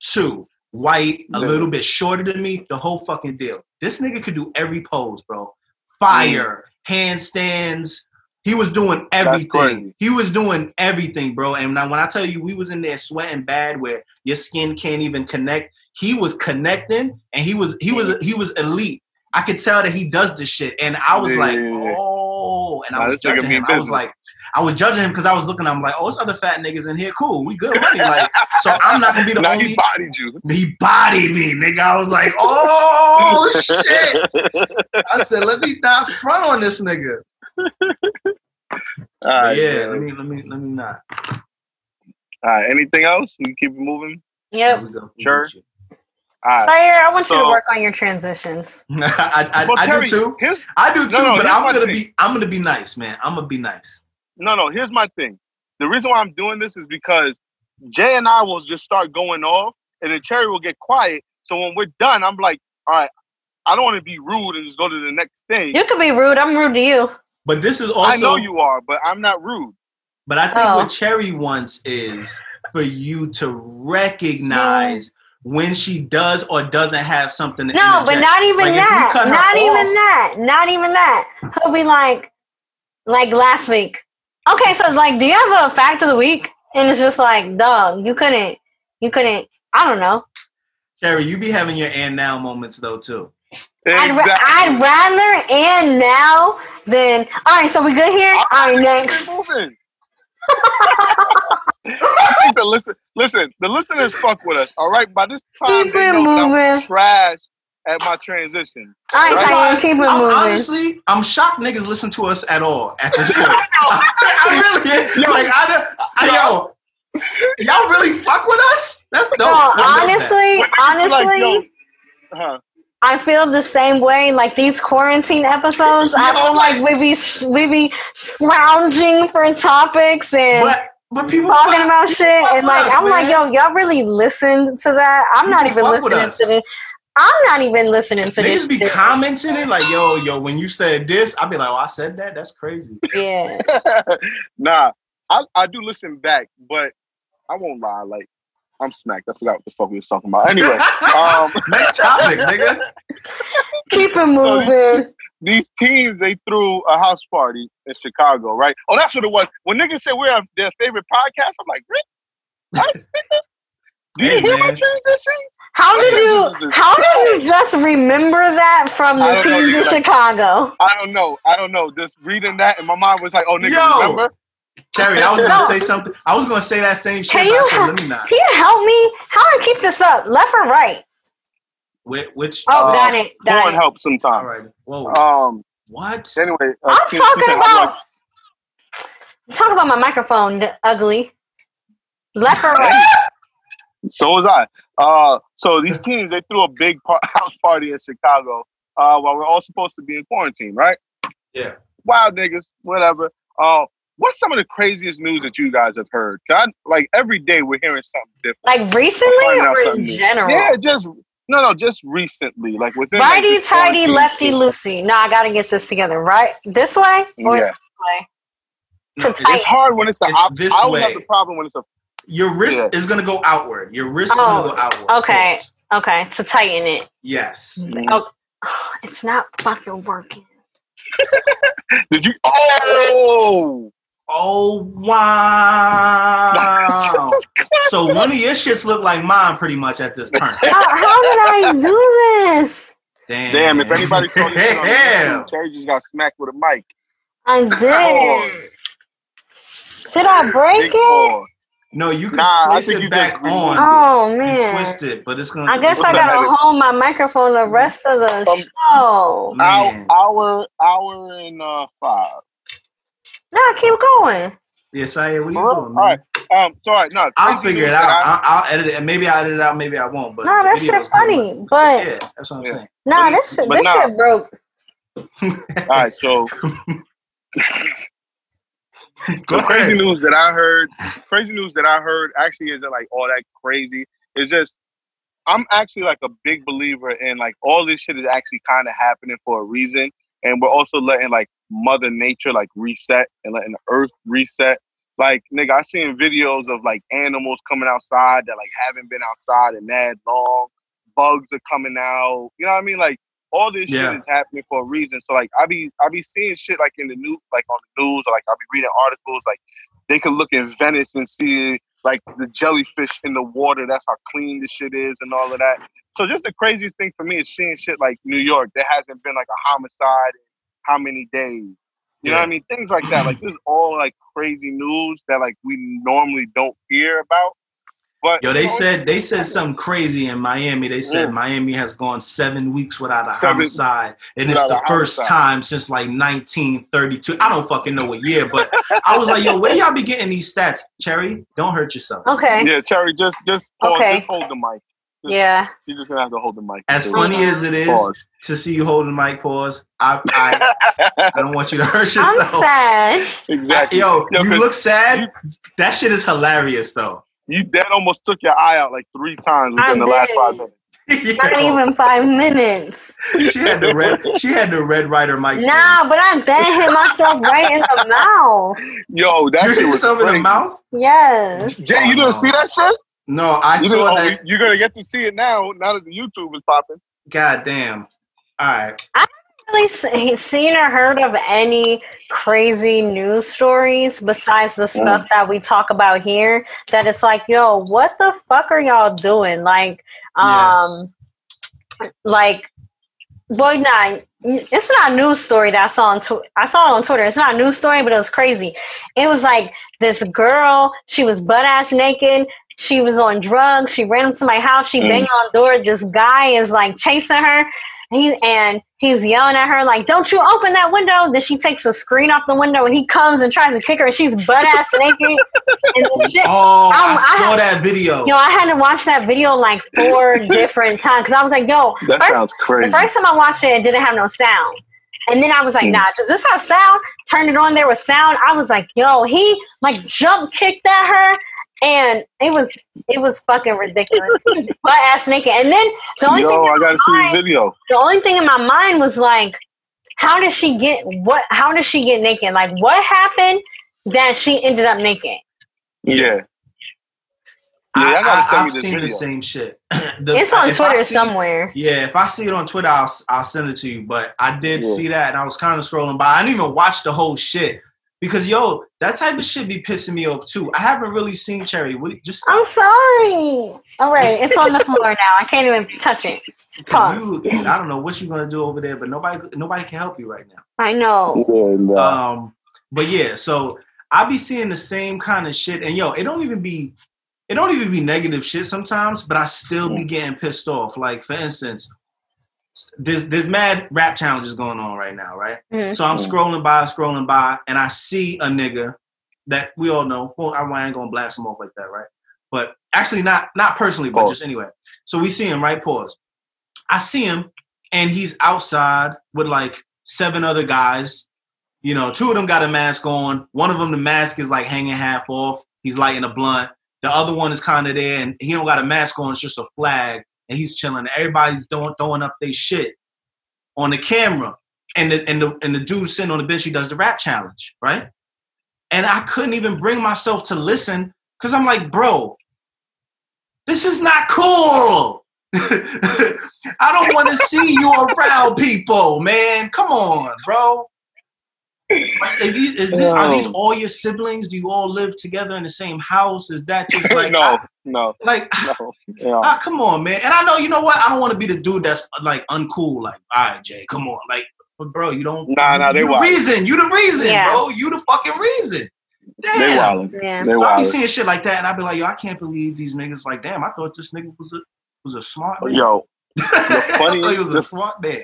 two. White, a yeah. little bit shorter than me, the whole fucking deal. This nigga could do every pose, bro. Fire, mm. handstands. He was doing everything. He was doing everything, bro. And now when I tell you we was in there sweating bad where your skin can't even connect, he was connecting and he was he was he was elite. I could tell that he does this shit. And I was yeah. like, oh and I was judging him. I was like, I was judging him because I was looking. I'm like, oh, there's other fat niggas in here. Cool, we good money. Like, so I'm not gonna be the now only. He bodied you. He bodied me, nigga. I was like, oh shit. I said, let me not front on this nigga. Right, yeah, man. let me let me let me not. All right. Anything else? We keep it moving. Yep. Sure. All right. Syer, I want you to work on your transitions. I, I, Well, I Terry, do too. I do too, No, no, but I'm gonna thing. be I'm gonna be nice, man. I'm gonna be nice. no, no. Here's my thing. The reason why I'm doing this is because Jay and I will just start going off, and then Cherry will get quiet. So when we're done, I'm like, all right, I don't want to be rude and just go to the next thing. You could be rude. I'm rude to you. But this is also I know you are, but I'm not rude. But I think Oh. what Cherry wants is for you to recognize when she does or doesn't have something to No, but not even Like, that. cut her Not even that. Not even that. He'll be like, like last week. Okay, so it's like, do you have a fact of the week? And it's just like, dog, you couldn't, you couldn't. I don't know. Cherry, you be having your and now moments though too. I'd, ra- I'd rather and now than. All right, so we good here. All right, next. Keep moving. I think the listen, listen, the listeners fuck with us. All right, by this time Keep they it know that I'm moving. trash at my transition. All right, Right. so keep it I'm, moving. honestly, I'm shocked niggas listen to us at all at this point. I really. Yo. like I, I yo, y'all really fuck with us? That's dope. No, I love that. honestly, When niggas be like, honestly, yo, huh? I feel the same way. Like these quarantine episodes, I Yo, feel like we be we be scrounging for topics and but but people talking fuck- about shit. And like us, I'm like, yo, y'all really listen to that? I'm not even listening to this. I'm not even listening to this. Niggas be shit. commenting it like, yo, yo, when you said this, I'd be like, oh, I said that? That's crazy. Yeah. nah, I, I do listen back, but I won't lie. Like, I'm smacked. I forgot what the fuck we was talking about. Anyway, um, Next topic, nigga. Keep it moving. these teams they threw a house party in Chicago, right? Oh, that's what it was. When niggas said we're their favorite podcast, I'm like, really? Do you Hey, hear my man. transitions? How did you how did you just remember that from the I don't teams in Chicago? I don't know. I don't know. Just reading that, and my mind was like, "Oh, nigga, Yo. remember?" Cherry, I was gonna No. say something. I was gonna say that same shit. Can but you I said, help- let me not. Can you help me? How do I keep this up? Left or right? Which, which Oh, Uh, got it. Got Porn it. help all sometime. right. Whoa. Um. what? Anyway, uh, I'm Team talking Speaking, about talk about my microphone, ugly. Left or right? So was I. Uh, so these teams they threw a big par- house party in Chicago uh, while we're all supposed to be in quarantine, right? Yeah. Wild niggas, whatever. Uh, what's some of the craziest news that you guys have heard? God, like every day we're hearing something different. Like recently or in something new. general? Yeah, just no, no, just recently, like within Righty this tighty, lefty shit. loosey. No, I gotta get this together. Right this way or Yeah, this way? No, it's- it's hard when it's the It's opposite. this I always have the problem when it's a your wrist Yeah. is gonna go outward. Your wrist is Oh, gonna go outward. okay. Okay, to tighten it. Yes. Mm-hmm. Oh, it's not fucking working. Did you? Oh, Oh wow. so one of your shits look like mine pretty much at this point. How, how did I do this? Damn. Damn! If anybody saw this shit Damn. YouTube, Terry just got smacked with a mic. I did. Did I break Big it? pause. No, you can Nah, I place it back on. Oh and man. twist it, but it's gonna. I guess I gotta that? hold my microphone the rest of the Um, show. Man. Hour, hour, hour and uh, five. No, keep going. Yes, I am. What are you doing, man? right. Um, sorry, no. I'll figure it out. I- I'll, I'll edit it, and maybe I'll edit it out. Maybe I won't. But No, the that shit is funny, much- but yeah, that's what I'm Yeah. saying. nah, this shit, but this nah. shit broke. all right, so the crazy news that I heard, crazy news that I heard actually isn't like all that crazy. It's just I'm actually like a big believer in like all this shit is actually kind of happening for a reason, and we're also letting like Mother Nature like reset and letting the Earth reset. Like nigga, I seen videos of like animals coming outside that like haven't been outside in that long. Bugs are coming out. You know what I mean? Like all this Yeah. shit is happening for a reason. So like I be I be seeing shit like in the news, like on the news, or like I'll be reading articles. Like they could look in Venice and see like the jellyfish in the water. That's how clean the shit is and all of that. So just the craziest thing for me is seeing shit like New York. There hasn't been like a homicide in how many days. You know what I mean? Things like that. Like this is all like crazy news that like we normally don't hear about. But Yo, they oh, said they said something crazy in Miami. They said Yeah. Miami has gone seven weeks without a Seven- homicide, and it's the first homicide. time since like 1932. I don't fucking know what year, but I was like, yo, where y'all be getting these stats? Cherry, don't hurt yourself. Okay. Yeah, Cherry, just just pause, Okay. just hold the mic. Yeah. You're just gonna have to hold the mic. As funny as it is Pause. to see you holding the mic, pause. I, I, I don't want you to hurt yourself. I'm yourself. sad. exactly. Yo, Yo, you 'cause look sad. That shit is hilarious, though. You dead almost took your eye out like three times I within the last five minutes. Not even five minutes. she had the red. She had the red rider mic. Nah, but I then hit myself right in the mouth. Yo, that you shit hit was yourself in the mouth. Yes. Jay, you Oh, didn't no. see that shit? No, I You saw didn't- oh, that. You're gonna get to see it now. Now that the YouTube is popping. God damn. All right. Really seen or heard of any crazy news stories besides the stuff that we talk about here? That it's like, yo, what the fuck are y'all doing? Like, Yeah. um, like, boy, nah, it's not a news story that I saw on tw- I saw it on Twitter. It's not a news story, but it was crazy. It was like this girl. She was butt ass naked. She was on drugs. She ran into my house. She Mm. banged on the door. This guy is like chasing her. He and he's yelling at her like, "Don't you open that window!" Then she takes the screen off the window, and he comes and tries to kick her, and she's butt ass naked. And shit. Oh, I, I'm- I saw have- that video. Yo, I had to watch that video like four different times because I was like, "Yo, That first, sounds crazy. the first time I watched it, it didn't have no sound. And then I was like, Mm. nah, does this have sound? Turned it on, there was sound. I was like, yo, he like jump kicked at her. And it was it was fucking ridiculous. He was butt ass naked. And then the only Yo, thing I gotta see mind- the video. the only thing in my mind was like, how does she get what how does she get naked? Like what happened that she ended up naked? Yeah. I, Yeah, I gotta send I, you have this seen the same shit. The- It's uh, on Twitter see- somewhere. Yeah, if I see it on Twitter, I'll, I'll send it to you. But I did Yeah. see that, and I was kind of scrolling by. I didn't even watch the whole shit because yo, that type of shit be pissing me off too. I haven't really seen Cherry. What, just I'm sorry. All right, it's on the floor now. I can't even touch it. Pause. you, I don't know what you're gonna do over there, but nobody nobody can help you right now. I know. Um, but yeah, so I be seeing the same kind of shit, and yo, it don't even be, it don't even be negative shit sometimes, but I still be getting pissed off. Like for instance, there's there's mad rap challenges going on right now, right? Mhm. So I'm Mhm. scrolling by, scrolling by, and I see a nigga that we all know. Well, I ain't gonna blast him off like that, right? But actually, not not personally, but Pause. just anyway. So we see him, right? Pause. I see him, and he's outside with like seven other guys. You know, two of them got a mask on. One of them, the mask is like hanging half off. He's lighting a blunt. The other one is kind of there, and he don't got a mask on. It's just a flag, and he's chilling. Everybody's doing throwing up their shit on the camera, and the and the and the dude sitting on the bench, he does the rap challenge, right? And I couldn't even bring myself to listen because I'm like, bro, this is not cool. I don't want to see you around people, man. Come on, bro. Like, Are these, is this, are these all your siblings? Do you all live together in the same house? Is that just like no, I- no, like no. Yeah. Ah, come on, man. And I know, you know what? I don't want to be the dude that's like uncool. Like, all right, Jay, come on. Like, bro, you don't. Nah, you, nah, they you the reason. You the reason, Yeah. bro. You the fucking reason. Damn. They wildin'. Yeah. They So I be seeing shit like that, and I be like, yo, I can't believe these niggas. Like, damn, I thought this nigga was a was a smart man. Yo, I funny- thought he was a the- smart man.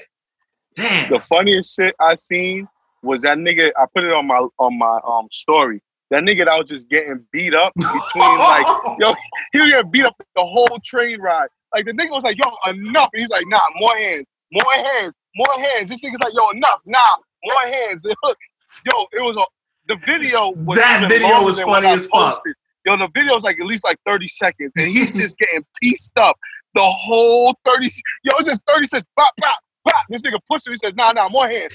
Damn. the funniest shit I seen was that nigga. I put it on my on my um story. That nigga that was just getting beat up between like yo, he was getting beat up the whole train ride. Like the nigga was like, yo, enough. And he's like, nah, more hands, more hands, more hands. This nigga's like, yo, enough, nah, more hands. yo, it was a the video was That video was funny as fuck. Yo, the video was like at least like 30 seconds, and he's just getting pieced up the whole 30. Yo, just 30 seconds. Bop, bop, bop. This nigga pushed him. He says, nah, nah, more hands.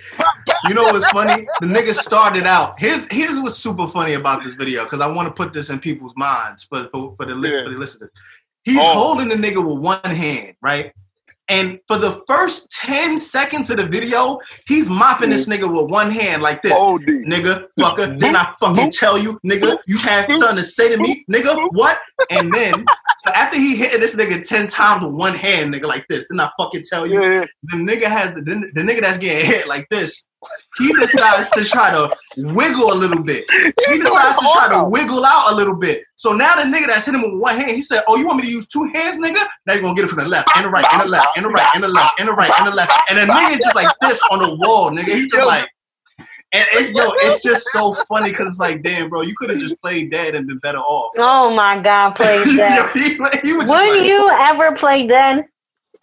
You know what's funny? The nigga started out. Here's here's what's super funny about this video because I want to put this in people's minds for for, for the Yeah. for the listeners. He's Oh. holding the nigga with one hand, right? And for the first 10 seconds of the video, he's mopping this mm. nigga with one hand like this. Oh, OD. Nigga, fucker, didn't I fucking tell you, nigga? You had something to say to me, nigga? What? And then, so after he hit this nigga 10 times with one hand, nigga, like this, didn't I fucking tell you? Yeah, yeah. the nigga has the, the, the nigga that's getting hit like this. He decides to try to wiggle a little bit. He decides to try to wiggle out a little bit. So now the nigga that's hitting him with one hand, he said, "Oh, you want me to use two hands, nigga? Now you're gonna get it from the left and the right and the left and the right and the left and the right and the left." And the nigga just like this on the wall, nigga. He just like, And it's yo, it's just so funny because it's like, damn, bro, you could have just played dead and been better off. Oh my god, play dead. Yo, he- he Would like- you ever play dead?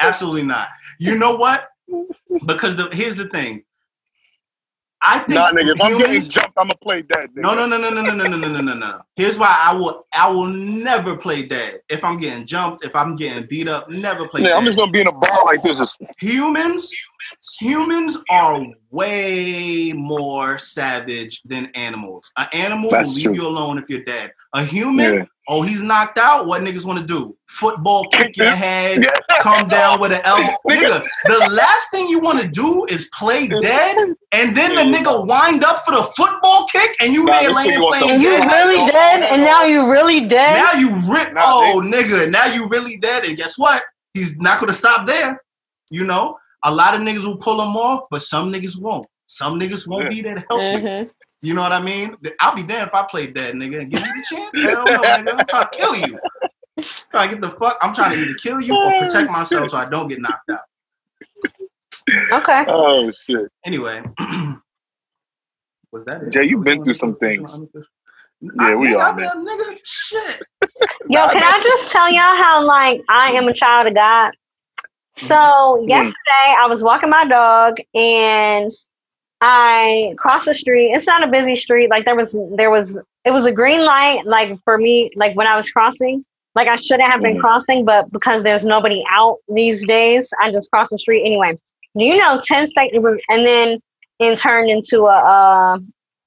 Absolutely not. You know what? Because the, here's the thing. I think Nah, nigga, if I'm getting humans- jumped, I'm gonna play dead. Nigga. no, no, no, no, no, no, no, no, no, no, no, no. Here's why I will I will never play dead. If I'm getting jumped, if I'm getting beat up, never play Yeah, dead. I'm just gonna be in a bar like this. humans humans are way more savage than animals. An animal That's will leave true. you alone if you're dead. A human, Yeah. oh, he's knocked out. What niggas want to do? Football kick your head, come down with an elbow. Nigga, the last thing you want to do is play dead, and then the nigga wind up for the football kick, and you Nah, there this laying playing And you really I dead, and now you really dead. Now you rip. Nah, oh, nigga. Now you really dead. And guess what? He's not gonna stop there. You know, a lot of niggas will pull them off, but some niggas won't. Some niggas won't Yeah. be there to help you. Mhm. You know what I mean? I'll be there if I played that nigga and give you the chance. Hell no, nigga. I'm trying to kill you. Trying to get the fuck. I'm trying to either kill you or protect myself so I don't get knocked out. Okay. Oh shit. Anyway, was that it? Jay, you've been through some things. Yeah, we nigga, are, I been- Nigga, shit. Yo, can I just tell y'all how like I am a child of God? So yesterday I was walking my dog and I crossed the street. It's not a busy street. Like there was there was it was a green light like for me like when I was crossing. Like I shouldn't have been Mhm. crossing, but because there's nobody out these days, I just crossed the street anyway. Do you know 10 seconds it was and then it turned into a uh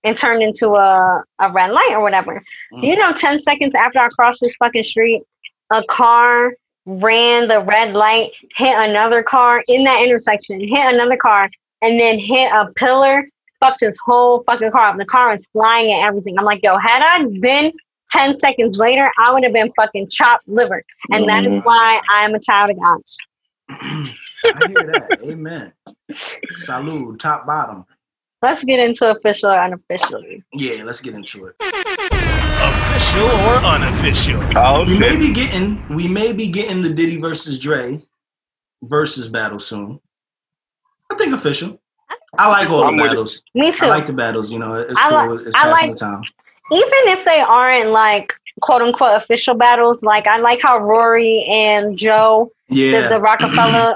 it turned into a, a red light or whatever. Do you know 10 seconds after I crossed this fucking street, a car ran the red light, hit another car in that intersection, hit another car, and then hit a pillar, fucked his whole fucking car up. The car was flying and everything. I'm like, yo, had I been 10 seconds later, I would have been fucking chopped liver. And that is Mhm. why I am a child of God. I hear that. Amen. Salud, top bottom. Let's get into official or unofficial. Yeah, let's get into it. Official or unofficial? Oh We may be getting we may be getting the Diddy versus Dre Verzuz battle soon. I think official. I like all I'm the battles. Me too. I like the battles. You know, it's I cool. like- it's I passing like- the time. even if they aren't like quote unquote official battles, like I like how Rory and Joe did the Rockefeller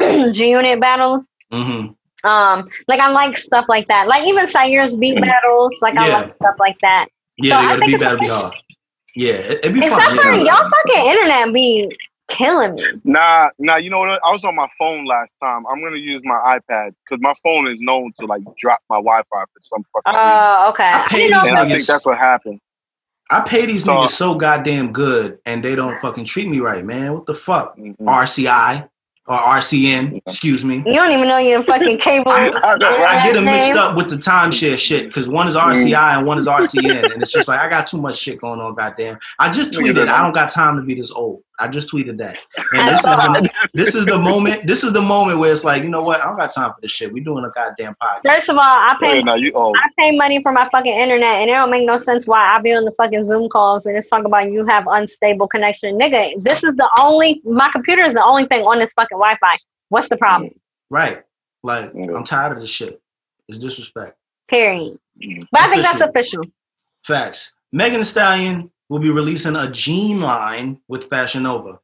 G Unit battle. hmm Um, like I like stuff like that. Like even Syer's beat battles, like I Yeah. like stuff like that. Yeah, So they I gotta think be it's better be official. hard. Yeah, it, it'd be Except fun. for yeah. y'all fucking internet be killing me. Nah, nah. You know what? I was on my phone last time. I'm gonna use my iPad because my phone is known to like drop my Wi-Fi for some fucking reason. Uh, okay. I I paid didn't these And I think that's what happened. I pay these So- niggas so goddamn good, and they don't fucking treat me right, man. What the fuck? Mhm. RCI or RCN? Excuse me. you don't even know your fucking cable. I, I know, right? I get them mixed up with the timeshare shit because one is RCI and one is RCN, and it's just like I got too much shit going on. Goddamn! I just tweeted. I don't got time to be this old. I just tweeted that, and this is the, this is the moment. This is the moment where it's like, you know what? I don't got time for this shit. We doing a goddamn podcast. First of all, I Yeah, pay nah, you old. I pay money for my fucking internet, and it don't make no sense why I be on the fucking Zoom calls and it's talking about you have unstable connection, nigga. This is the only my computer is the only thing on this fucking Wi-Fi. What's the problem? Right? Like Yeah. I'm tired of this shit. It's disrespect. Period. But I think that's official. Facts. Megan Thee Stallion will be releasing a jean line with Fashion Nova.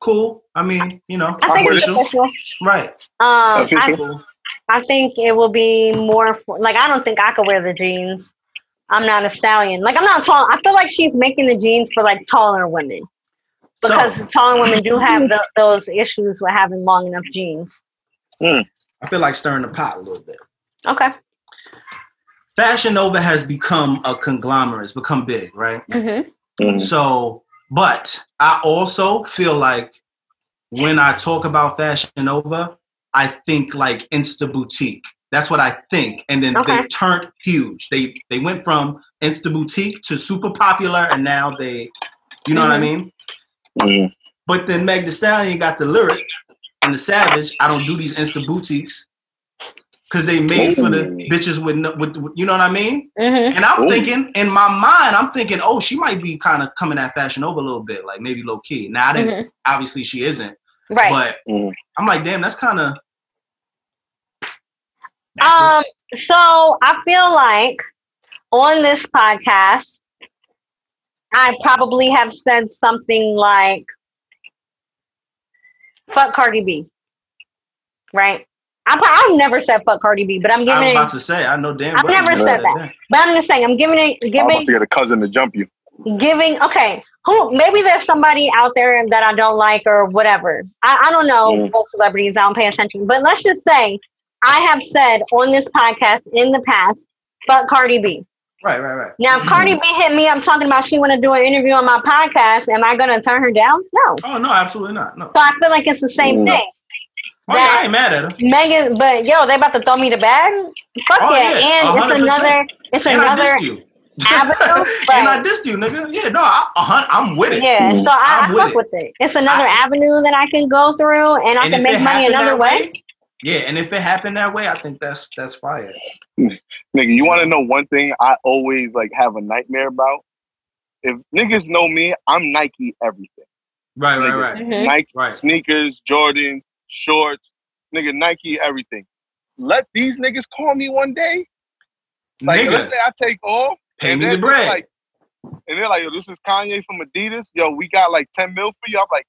Cool. I mean, you know, I think with it's official. right. Um, Official. I, I think it will be more for, like I don't think I could wear the jeans. I'm not a stallion. Like I'm not tall. I feel like she's making the jeans for like taller women because So taller women do have the, those issues with having long enough jeans. I feel like stirring the pot a little bit. Okay. Fashion Nova has become a conglomerate. It's become big, right? hmm Mhm. So, but I also feel like when I talk about Fashion Nova, I think like Insta Boutique. That's what I think. And then Okay. they turned huge. They they went from Insta Boutique to super popular, and now they, you know what I Mhm. mean? Mhm. But then Meg Thee Stallion got the lyric and the Savage. I don't do these Insta boutiques because they made for the bitches with, no, with with- you know what I mean. hmm And I'm Ooh. thinking in my mind, I'm thinking, oh, she might be kind of coming at Fashion Nova a little bit, like maybe low key. Now I didn't. Mhm. Obviously, she isn't. Right. But Mhm. I'm like, damn, that's kind of. Um, so I feel like on this podcast, I probably have said something like "fuck Cardi B," right? I, I've never said "fuck Cardi B," but I'm giving. I'm it, about to say, I know damn. I've well never said that. but I'm just saying, I'm giving it, I'm about giving, to get a cousin to jump you. giving. Okay, who? Maybe there's somebody out there that I don't like or whatever. I, I don't know Mm. what celebrities. I don't pay attention, but let's just say I have said on this podcast in the past, "fuck Cardi B." Right, right, right. Now, if Cardi B hit me up talking about she want to do an interview on my podcast. Am I going to turn her down? No. Oh no, absolutely not. No. So I feel like it's the same No. thing. Oh yeah, I ain't mad at her. Megan, but yo, they about to throw me the bag. Fuck Oh, yeah, yeah, and it's 100%. another, it's And another dissed you. avenue. and I but- dissed you, nigga. Yeah, no, I, a hun- I'm with it. yeah. So I, I'm with fuck it. with it. It's another I- avenue that I can go through, and I And can make money another that way. yeah, and if it happened that way, I think that's that's fire. Nigga, you want to know one thing I always like have a nightmare about? If niggas know me, I'm Nike everything. Right, right, Nigga. right, Mhm. Nike right. sneakers, Jordans, shorts, nigga, Nike everything. Let these niggas call me one day. Like, Nigga, let's say I take off. pay and me the bread. Like, and they're like, yo, this is Kanye from Adidas. Yo, we got like 10 mil for you. I'm like,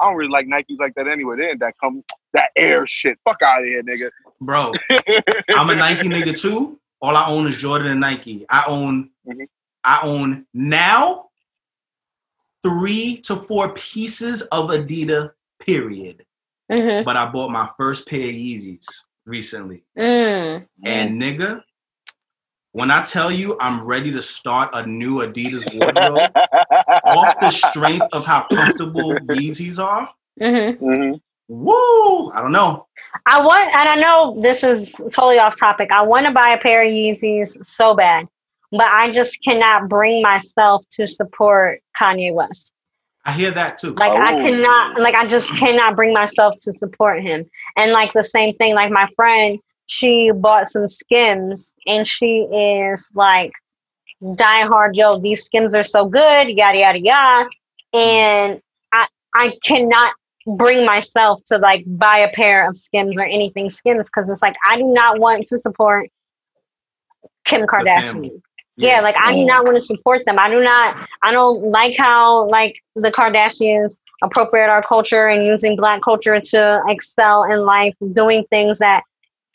I don't really like Nikes like that anyway. They ain't that come that air shit. Fuck out of here, nigga. Bro, I'm a Nike nigga too. All I own is Jordan and Nike. I own, Mhm. I own now three to four pieces of Adidas. Period. Mhm. But I bought my first pair of Yeezys recently, Mm. and nigga, when I tell you I'm ready to start a new Adidas wardrobe off the strength of how comfortable Yeezys are, Mhm. Mhm. woo! I don't know. I want, and I know this is totally off topic. I want to buy a pair of Yeezys so bad, but I just cannot bring myself to support Kanye West. I hear that too. Like I Oh. cannot, like I just cannot bring myself to support him. And like the same thing, like my friend, she bought some Skims, and she is like die hard. Yo, these Skims are so good, yada yada yada. And I, I cannot bring myself to like buy a pair of Skims or anything Skims because it's like I do not want to support Kim Kardashian. Yeah, like I do not want to support them. I do not. I don't like how like the Kardashians appropriate our culture and using Black culture to excel in life, doing things that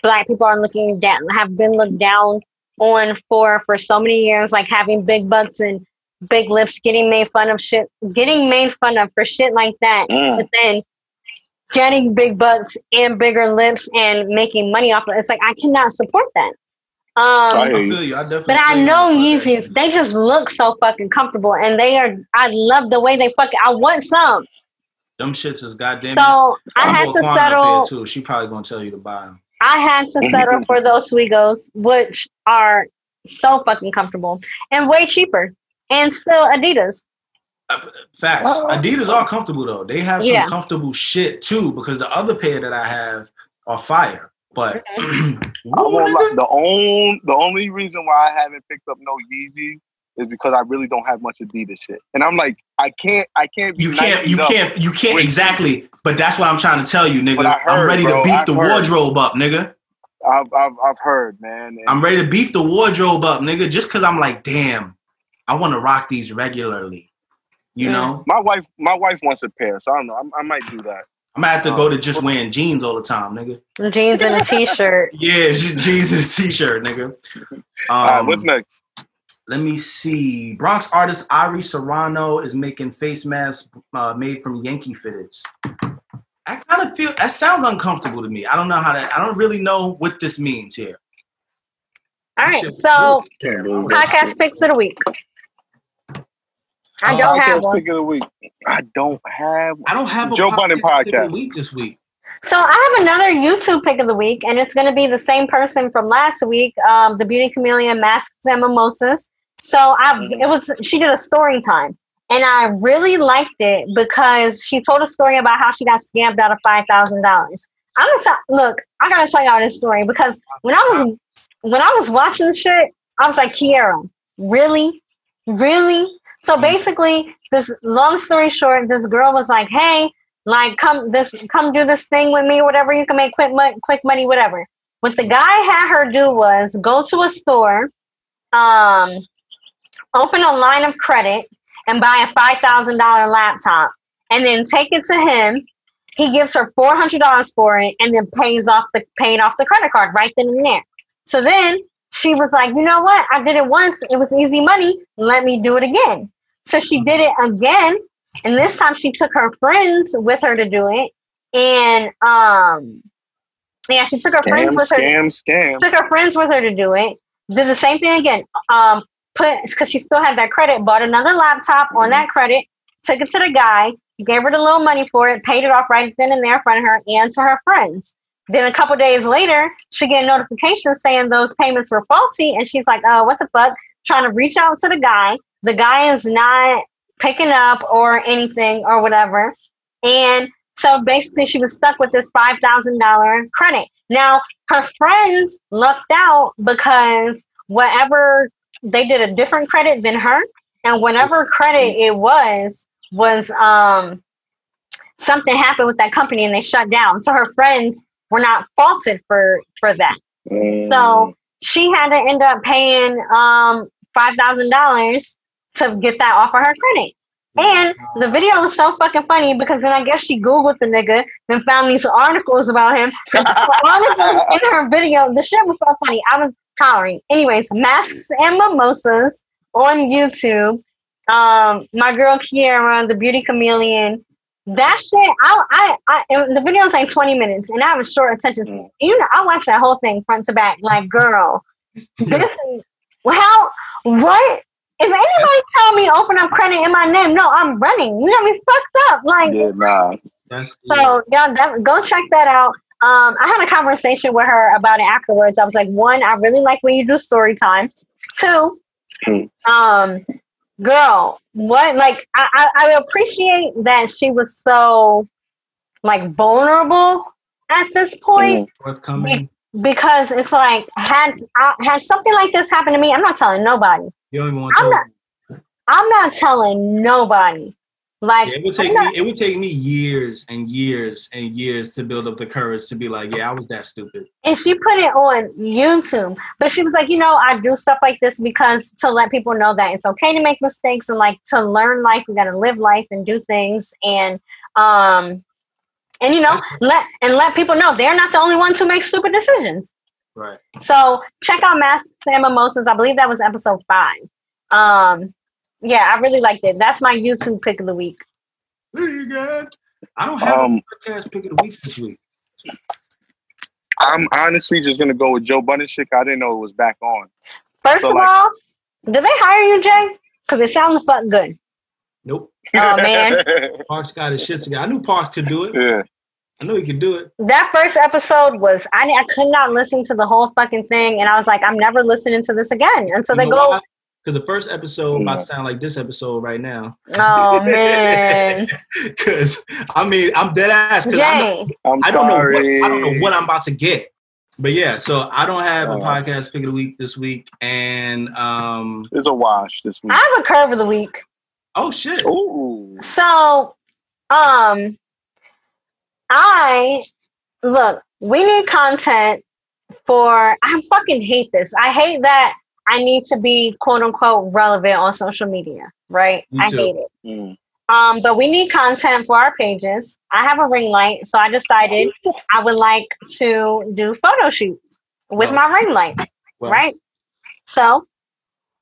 Black people are looking down, have been looked down on for for so many years, like having big butts and big lips, getting made fun of shit, getting made fun of for shit like that, Mm. but then getting big butts and bigger lips and making money off of it. It's like I cannot support that. Um, I I hear you. feel you. I definitely. but I know. Yeezys, they just look so fucking comfortable and they are, I love the way they fucking, I want some. Them shits is goddamn. So I had to Quan a settle, too. She probably gonna tell you to buy them. I had to settle for those Swigos, which are so fucking comfortable and way cheaper and still Adidas. Facts. Oh. Adidas are comfortable though. They have some Yeah. comfortable shit too because the other pair that I have are fire. But. I won't lie. The only the only reason why I haven't picked up no Yeezys is because I really don't have much Adidas shit, and I'm like, I can't, I can't. Be you can't, you can't, you can't exactly. But that's what I'm trying to tell you, nigga. But I I'm ready bro, to beef I the heard. wardrobe up, nigga. I've, I've, I've heard, man. And I'm ready to beef the wardrobe up, nigga. Just because I'm like, damn, I want to rock these regularly. You Mm. know, my wife, my wife wants a pair, so I don't know. I, I might do that. I'm gonna have to go Oh. to just wearing jeans all the time, nigga. Jeans and a t-shirt. Yeah, je- jeans and a t-shirt, nigga. Um, All right, what's next? Let me see. Bronx artist Ari Serrano is making face masks uh, made from Yankee fitteds. I kind of feel that sounds uncomfortable to me. I don't know how that. I don't really know what this means here. All right, so Can't believe that podcast picks of the week. I Uh, don't have Podcast one. pick of the week. I don't have. I don't have a Joe pop- Budden pick of the podcast. week this week. So I have another YouTube pick of the week, and it's going to be the same person from last week, um, the Beauty Chameleon Masks and Mimosas. So I, it was she did a story time, and I really liked it because she told a story about how she got scammed out of five thousand dollars. I'm gonna tell, look. I gotta tell y'all this story because when I was when I was watching the shit, I was like, Kiera, really, really. So basically, this long story short, this girl was like, "Hey, like come this come do this thing with me, whatever. You can make quick money, quick money, whatever." what the guy had her do was go to a store, um, open a line of credit, and buy a five thousand dollar laptop, and then take it to him. He gives her four hundred dollars for it, and then pays off the paid off the credit card right then and there. So then she was like, you know what? I did it once. It was easy money. Let me do it again. So she did it again. And this time she took her friends with her to do it. And um yeah, she took her Scam, friends with her. scam, scam. Took her friends with her to do it. Did the same thing again. Um, put because she still had that credit. Bought another laptop on that credit. Took it to the guy. Gave her the little money for it. Paid it off right then and there in front of her and to her friends. Then a couple days later, she get a notification saying those payments were faulty, and she's like, "Oh, what the fuck?" Trying to reach out to the guy. The guy is not picking up or anything or whatever. And so basically, she was stuck with this five thousand dollar credit. Now her friends lucked out because whatever they did a different credit than her, and whatever credit it was was um something happened with that company and they shut down. So her friends were not faulted for for that. Mm. So she had to end up paying um five thousand dollars to get that off of her credit. And the video was so fucking funny because then I guess she Googled the nigga, then found these articles about him. Articles in her video, the shit was so funny. I was hollering. Anyways, masks and mimosas on YouTube. Um, my girl Kiara, the beauty chameleon. That shit, I, I, I the video is like 20 minutes, and I have a short attention span. You know, I watched that whole thing front to back. Like, girl, this, how, what? If anybody tell me open up credit in my name, no, I'm running. You got me fucked up. Like, Yeah, nah. That's so y'all that, go check that out. Um, I had a conversation with her about it afterwards. I was like, one, I really like when you do story time. Two, Hmm. um, girl, what like I, I, I appreciate that she was so like vulnerable at this point mm, forthcoming. because it's like had I, had something like this happened to me, I'm not telling nobody. You don't even want to I'm not- I'm not telling nobody. Like Yeah, it would take not- me. It would take me years and years and years to build up the courage to be like, yeah, I was that stupid. and she put it on YouTube. But she was like, you know, I do stuff like this because to let people know that it's okay to make mistakes and like to learn life, we gotta live life and do things and um and you know let and let people know they're not the only ones who make stupid decisions. Right. So check out Masks and Mimosas. I believe that was episode five. Um yeah, I really liked it. That's my YouTube pick of the week. Very good. I don't have Um, a podcast pick of the week this week. I'm honestly just gonna go with Joe Budden shit. 'cause I didn't know it was back on. First So, of like- all, did they hire you, Jay? Because it sounds fucking good. Nope. Oh, man. Parks got his shit together. I knew Parks could do it. yeah. I knew he could do it. that first episode was I, I could not listen to the whole fucking thing and i was like i'm never listening to this again and so they go Because the first episode about to sound like this episode right now. oh man Because I mean, I'm dead ass. Because Jay, I'm I don't know what I don't know what I'm about to get. But yeah, so I don't have a podcast pick of the week this week, and um, It's a wash this week. i have a curve of the week oh shit, Ooh. so um i look we need content for i fucking hate this i hate that i need to be quote unquote relevant on social media right Me i too. hate it Mm. Um, but we need content for our pages. I have a ring light, so I decided I would like to do photo shoots with Well, my ring light, well, right? So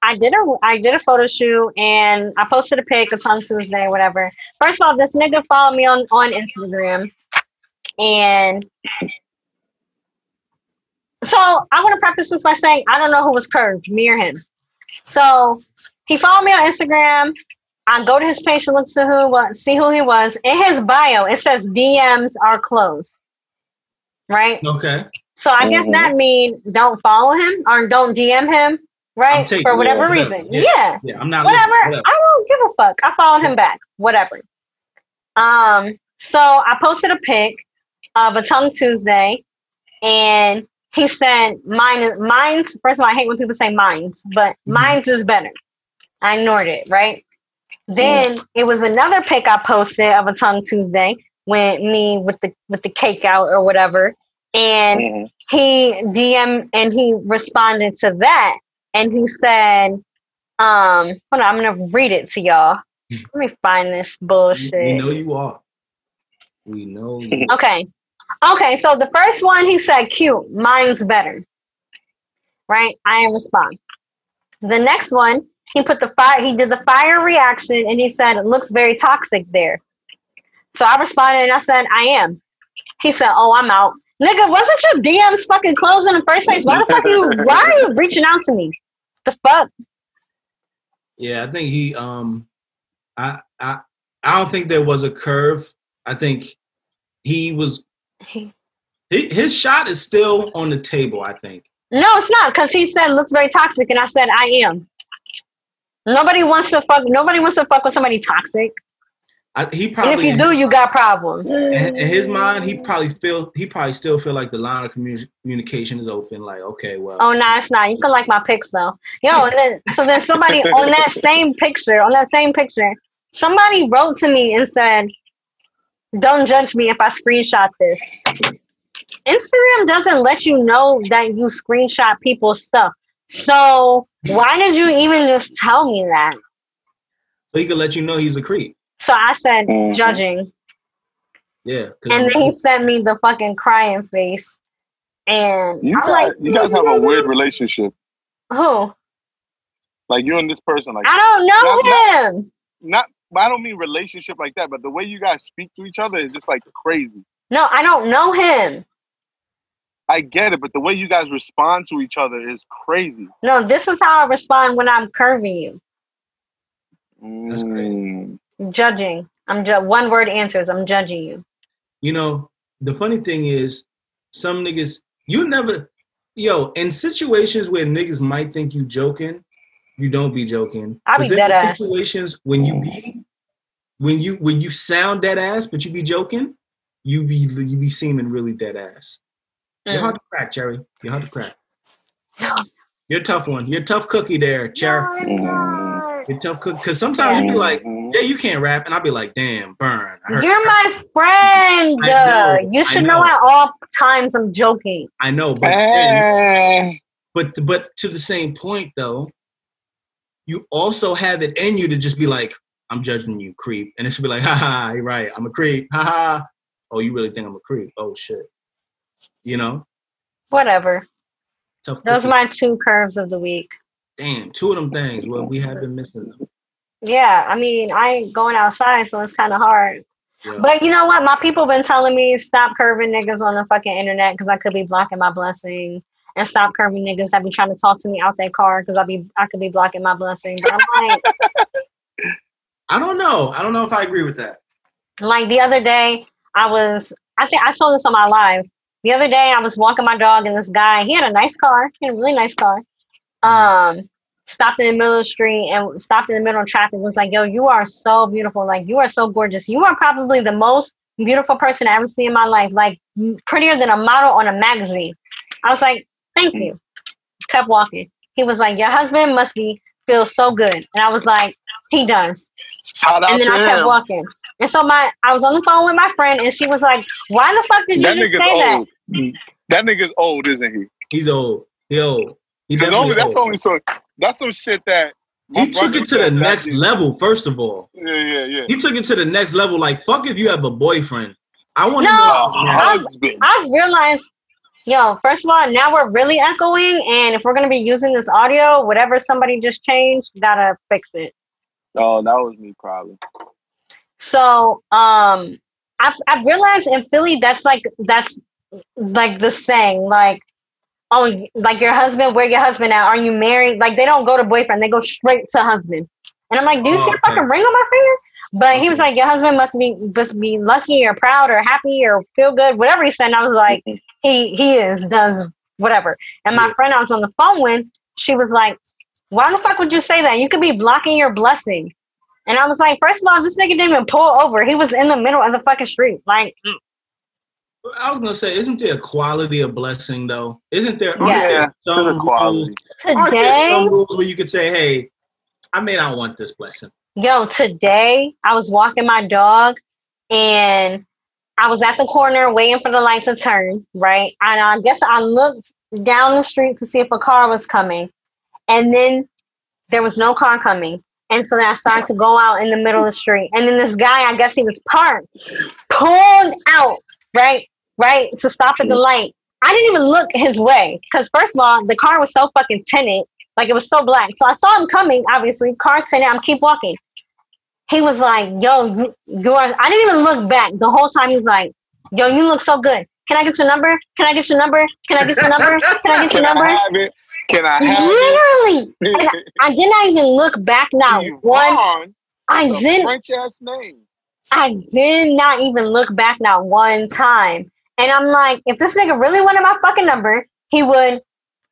I did a I did a photo shoot and I posted a pic of on Tuesday, whatever. First of all, this nigga followed me on on Instagram, and so I want to preface this by saying I don't know who was curved, me or him. So he followed me on Instagram. I go to his page to look to who was, see who he was. In his bio, it says DMs are closed. Right. Okay, So I guess Mhm. that mean don't follow him or don't DM him. Right. For whatever whatever, reason. yeah. Yeah. yeah, I'm not Whatever. listening, I don't give a fuck. I followed him back. Whatever. Um. So I posted a pic of a tongue Tuesday, and he said mine is mine's. First of all, I hate when people say mine's, but Mhm. mine's is better. I ignored it. Right. Then it was another pic I posted of a tongue Tuesday with me with the with the cake out or whatever, and Mhm. he DM and he responded to that and he said, um, hold on, I'm gonna read it to y'all. Let me find this bullshit. We know you are. We know you. Okay. Okay, so the first one he said cute, mine's better. Right? I am respond. The next one, he put the fire, he did the fire reaction and he said it looks very toxic there. So I responded and I said, I am. He said, Oh, I'm out. Nigga, wasn't your DMs fucking closed in the first place? Why the fuck you why are you reaching out to me? The fuck? Yeah, I think he um I I I don't think there was a curve. I think he was he, his shot is still on the table, I think. No, it's not, because he said looks very toxic, and I said I am. Nobody wants to fuck. Nobody wants to fuck with somebody toxic. I, he probably. And if you do, you got problems. In, in, his mind, he probably feel he probably still feel like the line of commu- communication is open. Like, okay, well. Oh no, it's not. You can like my pics though. Yo, and then so then somebody on that same picture, on that same picture, somebody wrote to me and said, "Don't judge me if I screenshot this." Instagram doesn't let you know that you screenshot people's stuff. So why did you even just tell me that? So he could let you know he's a creep. So I said mm-hmm. judging. Yeah. And then he sent me the fucking crying face. And you I'm guys, like, you guys have a weird relationship. Who? Like you and this person. Like I don't know not, him. Not, not I don't mean relationship like that, but the way you guys speak to each other is just like crazy. No, I don't know him. I get it, but the way you guys respond to each other is crazy. No, this is how I respond when I'm curving you. That's crazy. Mm. Judging. I'm ju- one word answers. I'm judging you. You know, the funny thing is, some niggas you never, yo, in situations where niggas might think you joking, you don't be joking. I be dead ass. Situations when you be, when you when you sound dead ass, but you be joking, you be you be seeming really dead ass. You're mm. hard to crack, Cherry. You're hard to crack. You're a tough one. You're a tough cookie there, Cherry. You're tough cookie. Because sometimes you be like, mm-hmm. yeah, you can't rap. And I'll be like, damn, burn. You're my friend. Know, you should know. know. at all times I'm joking. I know, but then, but but to the same point though, you also have it in you to just be like, I'm judging you, creep. And it should be like, ha ha, you're right. I'm a creep. Ha ha. Oh, you really think I'm a creep? Oh shit you know? Whatever. Tough Those are my two curves of the week. Damn, two of them things. Well, we have been missing them. Yeah, I mean, I ain't going outside, so it's kind of hard. Yeah. But you know what? My people been telling me stop curving niggas on the fucking internet because I could be blocking my blessing, and stop curving niggas that be trying to talk to me out that car because I be I could be blocking my blessing. But I'm like, I don't know. I don't know if I agree with that. Like the other day, I was I think I told this on my live. The other day, I was walking my dog, and this guy, he had a nice car, he had a really nice car. Um, stopped in the middle of the street and stopped in the middle of traffic. Was like, "Yo, you are so beautiful. Like, you are so gorgeous. You are probably the most beautiful person I ever seen in my life. Like, prettier than a model on a magazine." I was like, "Thank mm-hmm. you." Kept walking. He was like, "Your husband must be feel so good," and I was like, "He does." Shout out and then to I kept him. walking. And so my I was on the phone with my friend and she was like, Why the fuck did you that just nigga's say old. that? That nigga's old, isn't he? He's old. He old. He only, that's old. only so that's some shit that he took it to the next level, first of all. Yeah, yeah, yeah. He took it to the next level. Like, fuck if you have a boyfriend. I want to no, know. I've, I've realized, yo, first of all, now we're really echoing. And if we're going to be using this audio, whatever somebody just changed, gotta fix it. Oh, that was me, probably. So um I've I've realized in Philly that's like that's like the saying, like, oh like your husband, where your husband at? Are you married? Like they don't go to boyfriend, they go straight to husband. And I'm like, do you oh, see a fucking ring on my finger? But he was like, your husband must be must be lucky or proud or happy or feel good, whatever he said. And I was like, he he is, does whatever. And my friend I was on the phone with, she was like, why the fuck would you say that? You could be blocking your blessing. And I was like, first of all, this nigga didn't even pull over. He was in the middle of the fucking street. Like, mm. I was gonna say, isn't there a quality of blessing though? Isn't there? Yeah, there some rules, today, aren't there some rules where you could say, "Hey, I may not want this blessing." Yo, today I was walking my dog, and I was at the corner waiting for the light to turn, right? And I guess I looked down the street to see if a car was coming. And then there was no car coming. And so then I started to go out in the middle of the street. And then this guy, I guess he was parked, pulled out, right? Right? To stop at the light. I didn't even look his way. Because first of all, the car was so fucking tinted. Like it was so black. So I saw him coming, obviously, car tinted. I'm keep walking. He was like, yo, you, you are I didn't even look back. The whole time He's like, yo, you look so good. Can I get your number? Can I get your number? Can I get your number? Can I get your number? I have it? Can I have Literally, I, I did not even look back now. it? One, I didn't. French ass name. I did not even look back not one time. And I'm like, if this nigga really wanted my fucking number, he would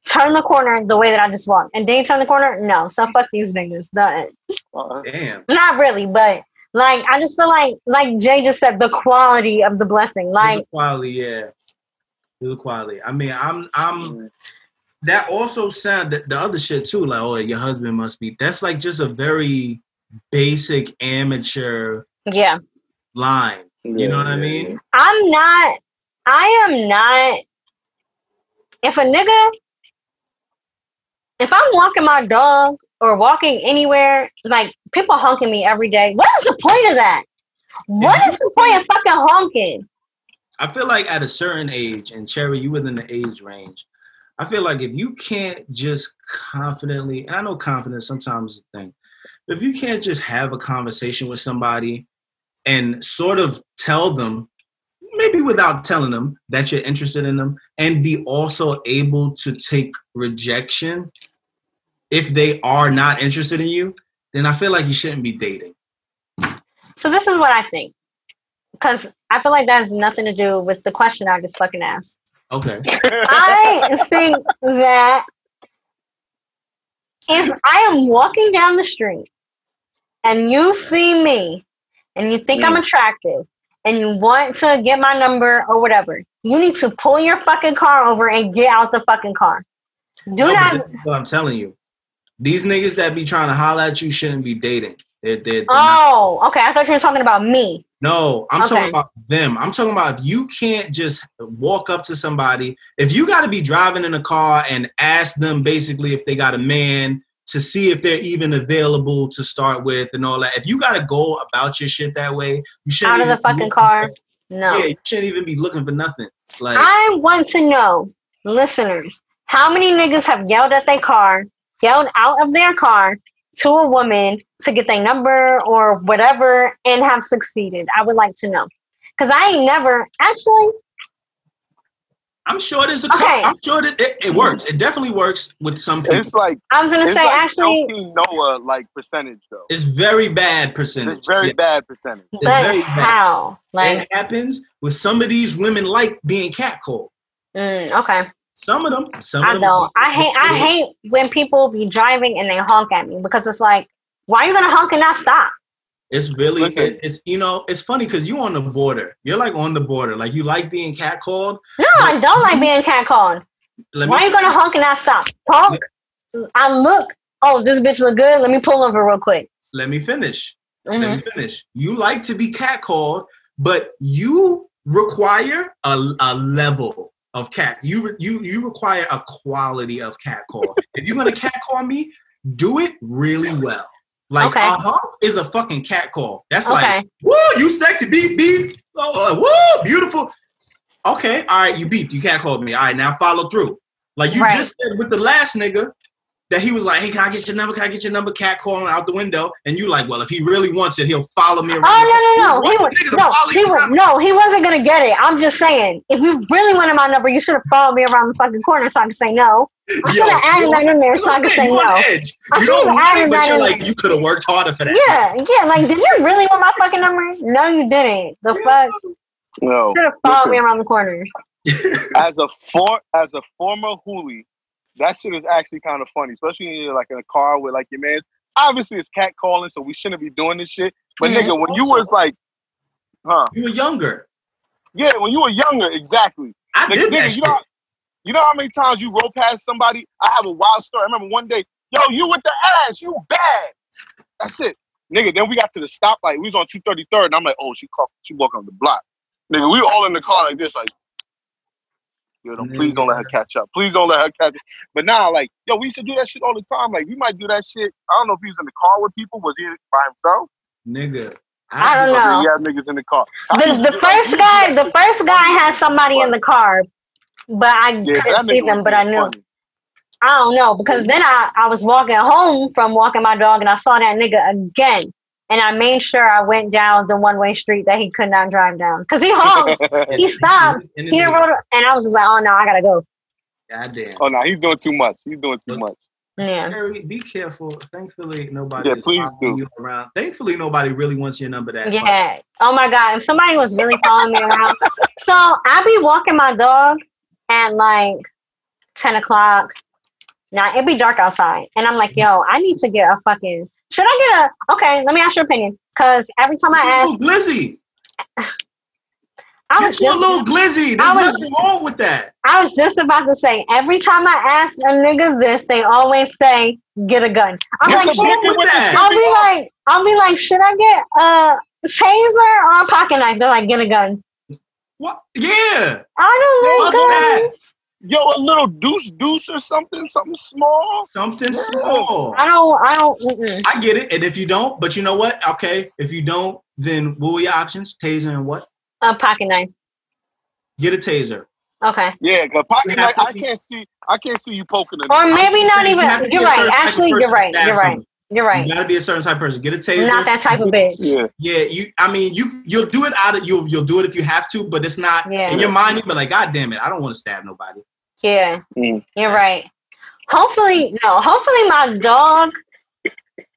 turn the corner the way that I just walked. And he turn the corner? No. So fuck these niggas. The- Uh, Damn. not really, but like I just feel like like Jay just said, the quality of the blessing. Like quality, yeah. A quality. I mean, I'm I'm that also sound the, the other shit too, like, oh, your husband must be that's like just a very basic amateur yeah. line. You know what I mean? I'm not I am not if a nigga if I'm walking my dog or walking anywhere, like people honking me every day. What is the point of that? What is the point of fucking honking? I feel like at a certain age, and Cherry, you within the age range. I feel like if you can't just confidently, and I know confidence sometimes is a thing, but if you can't just have a conversation with somebody and sort of tell them, maybe without telling them that you're interested in them, and be also able to take rejection if they are not interested in you, then I feel like you shouldn't be dating. So this is what I think. Because I feel like that has nothing to do with the question I just fucking asked. Okay. I think that if I am walking down the street and you see me and you think I'm mm. attractive and you want to get my number or whatever, you need to pull your fucking car over and get out the fucking car. Do No, not. what I'm telling you. These niggas that be trying to holler at you shouldn't be dating. They're, they're, they're not- Oh, okay. I thought you were talking about me. no, I'm Okay. talking about them. I'm talking about if you can't just walk up to somebody, if you got to be driving in a car and ask them basically if they got a man to see if they're even available to start with and all that. If you got to go about your shit that way, you shouldn't Out of the fucking car. No. yeah, you shouldn't even be looking for nothing. Like I want to know, listeners, how many niggas have yelled at their car, yelled out of their car to a woman to get their number or whatever and have succeeded? I would like to know. Because I ain't never, actually, I'm sure there's a Okay. couple, I'm sure that it, it works. It definitely works with some people. It's like I was going to say, like actually, Joakim Noah like percentage though. It's very bad percentage. It's very Yes. bad percentage. It's but very bad. how? Like, it happens with some of these women like being catcalled. mm, okay. Some of them, some I of them. don't. I hate, I hate when people be driving and they honk at me because it's like, why are you going to honk and not stop? It's really, Listen. it, it's you know, it's funny because you on the border. You're like on the border. Like you like being catcalled. No, I don't like being catcalled. Let Why are you gonna honk and not stop? Honk. I look. Oh, this bitch look good. Let me pull over real quick. let me finish. Mhm. Let me finish. You like to be catcalled, but you require a, a level of cat. You re- you you require a quality of cat call. if you're gonna cat call me, do it really well. Like Okay. a honk is a fucking cat call. That's Okay. like, woo, you sexy beep beep. Oh, uh, woo, beautiful. Okay, all right, you beeped. You catcalled me. All right, now follow through. Like you Right. just said with the last nigga, that he was like, "Hey, can I get your number? Can I get your number?" Cat calling out the window, and you like, "Well, if he really wants it, he'll follow me around." Oh no no no. He What was, no, he was, no, he wasn't gonna get it. I'm just saying. If you really wanted my number, you should have followed me around the fucking corner so I could say no. I should have added that in there so I what I'm could say saying? You no. on edge. I You should've don't want added that you're in like, there. you could have worked harder for that. Yeah yeah. Like, did you really want my fucking number? No, you didn't. The fuck. No. Should have followed me around the corner. as a for as a former hoolie, that shit is actually kind of funny, especially when you're like in a car with like your man. Obviously, it's cat calling, so we shouldn't be doing this shit. But Mhm. nigga, when you was like, huh? You were younger. Yeah, when you were younger, exactly. I Nigga, did that nigga, shit. you know, you know how many times you roll past somebody? I have a wild story. I remember one day, yo, you with the ass, you bad. That's it, nigga. Then we got to the stoplight. We was on two thirty third, and I'm like, oh, she caught, she walking on the block. Nigga, we all in the car like this, like, yo, don't, please don't let her catch up. Please don't let her catch up. But now, like, yo, we used to do that shit all the time. Like, we might do that shit. I don't know if he was in the car with people. Was he by himself? Nigga. I don't know. Yeah, niggas in the car. The, the first guy, the first guy had somebody in the car, but I Yeah, couldn't see them. But I being knew. funny. I don't know because then I, I was walking home from walking my dog and I saw that nigga again. And I made sure I went down the one way street that he could not drive down because he honked. he stopped. He didn't roll, and I was just like, oh no, I gotta go. Goddamn. oh no, he's doing too much. He's doing too much. Yeah. Harry, be careful. Thankfully, nobody Yeah, is please do. you around. Thankfully, nobody really wants your number that much. Yeah. Oh my God. If somebody was really following me around. So I be walking my dog at like 10 o'clock. Now it'd be dark outside. And I'm like, yo, I need to get a fucking should I get a okay, let me ask your opinion. Cause every time I ask glizzy. I was Get a just little glizzy. There's I was- nothing wrong with that. I was just about to say every time I ask a nigga this, they always say, get a gun. I'm Get like, some shit, bacon with that. I'll be like, I'll be like, should I get a taser or a pocket knife? They're like, get a gun. What? Yeah. I don't that. like guns. Yo, a little deuce deuce or something, something small. Something Yeah. small. I don't. I don't. Mm-mm. I get it. And if you don't, but you know what? Okay. If you don't, then what were your options? Taser and what? A pocket knife. Get a taser. Okay. Yeah, cause pocket knife, I can't see. I can't see you poking it. Or maybe not even. have to be You're right. certain Actually, you're right. You're right. someone. You're right. You gotta be a certain type of person. Get a taser. Not that type of bitch. Yeah, Yeah, you. I mean, you. You'll do it out of you'll. You'll do it if you have to, but it's not Yeah. in your mind. You be like, God damn it, I don't want to stab nobody. Yeah. Mm. You're right. Hopefully, no. Hopefully, my dog.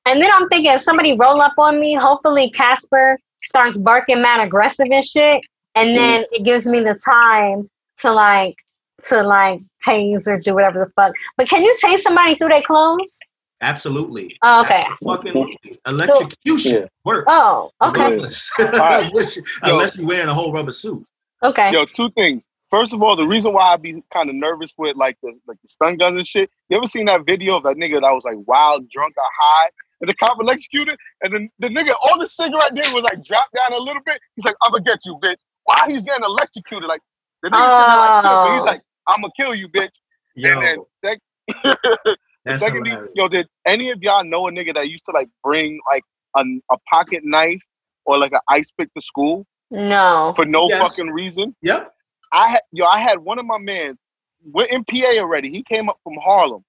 And then I'm thinking, if somebody roll up on me, hopefully Casper starts barking mad aggressive and shit, and then it gives me the time to like to like tase or do whatever the fuck. But can you tase somebody through their clothes? Absolutely. Oh, okay. Fucking electrocution Yeah. works. Oh, okay. Regardless. Alright. Unless you- Unless you're wearing a whole rubber suit. Okay. Yo, two things. First of all, the reason why I be kind of nervous with like the like the stun guns and shit. You ever seen that video of that nigga that was like wild, drunk, or high, and the cop electrocuted, and then the nigga all the cigarette did was like drop down a little bit. He's like, "I'm gonna get you, bitch." While he's getting electrocuted, like the nigga sitting there like this, and he's Oh. like, ah. "I'm gonna kill you, bitch." Yo, And then sec- that's secondly, hilarious. yo, did any of y'all know a nigga that used to like bring like a, a pocket knife or like an ice pick to school No. for no Yes. fucking reason? Yep. I had yo, I had one of my mans. We're in PA already. He came up from Harlem,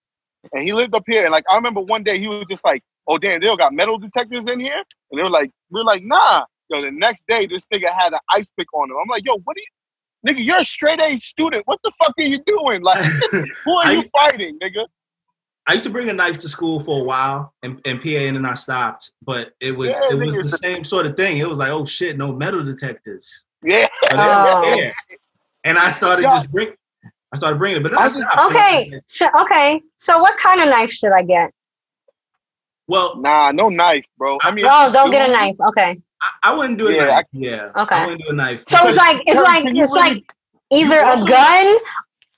and he lived up here. And like I remember one day he was just like, "Oh damn, they all got metal detectors in here," and they were like, "We are like, nah." Yo, the next day this nigga had an ice pick on him. I'm like, "Yo, what are you, nigga? You're a straight A student. What the fuck are you doing? Like, who are you fighting, nigga?" I used to bring a knife to school for a while and, in PA and then I stopped. But it was Yeah, it was the same sort of thing. It was like, oh shit, no metal detectors. Yeah, Oh. there. And I started just bring I started bringing it. But I I stopped. Okay. Sh- okay. So what kind of knife should I get? Well, nah, no knife, bro. I mean, Oh, don't get a knife. Okay. I, I wouldn't do a Yeah, knife. yeah. Okay. I wouldn't do a knife. So it's like it's like it's like either a gun.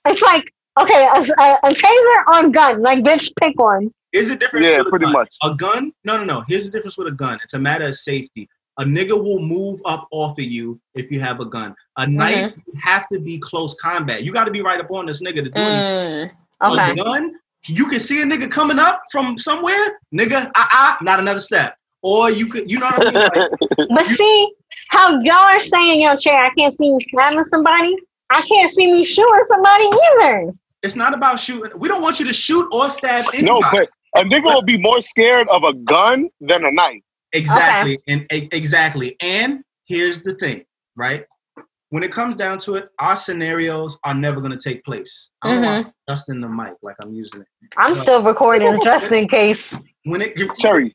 It's like okay, a, a, a taser or a gun. Like bitch, pick one. Here's the difference. Yeah, with a pretty gun. much. A gun? No, no, no. Here's the difference with a gun. It's a matter of safety. A nigga will move up off of you if you have a gun. A knife, Mm-hmm. you have to be close combat. You got to be right up on this nigga to do anything. Mm, okay. A gun, you can see a nigga coming up from somewhere, nigga, ah, ah, not another step. Or you could, you know what I mean? Like, But see how y'all are saying, your chair, I can't see you stabbing somebody. I can't see me shooting somebody either. it's not about shooting. We don't want you to shoot or stab anybody. no, but a nigga will be more scared of a gun than a knife. Exactly. And e- exactly. And here's the thing, right? When it comes down to it, our scenarios are never going to take place. I don't want Justin the mic like I'm using it. I'm still recording just in case. When it, you, Cherry,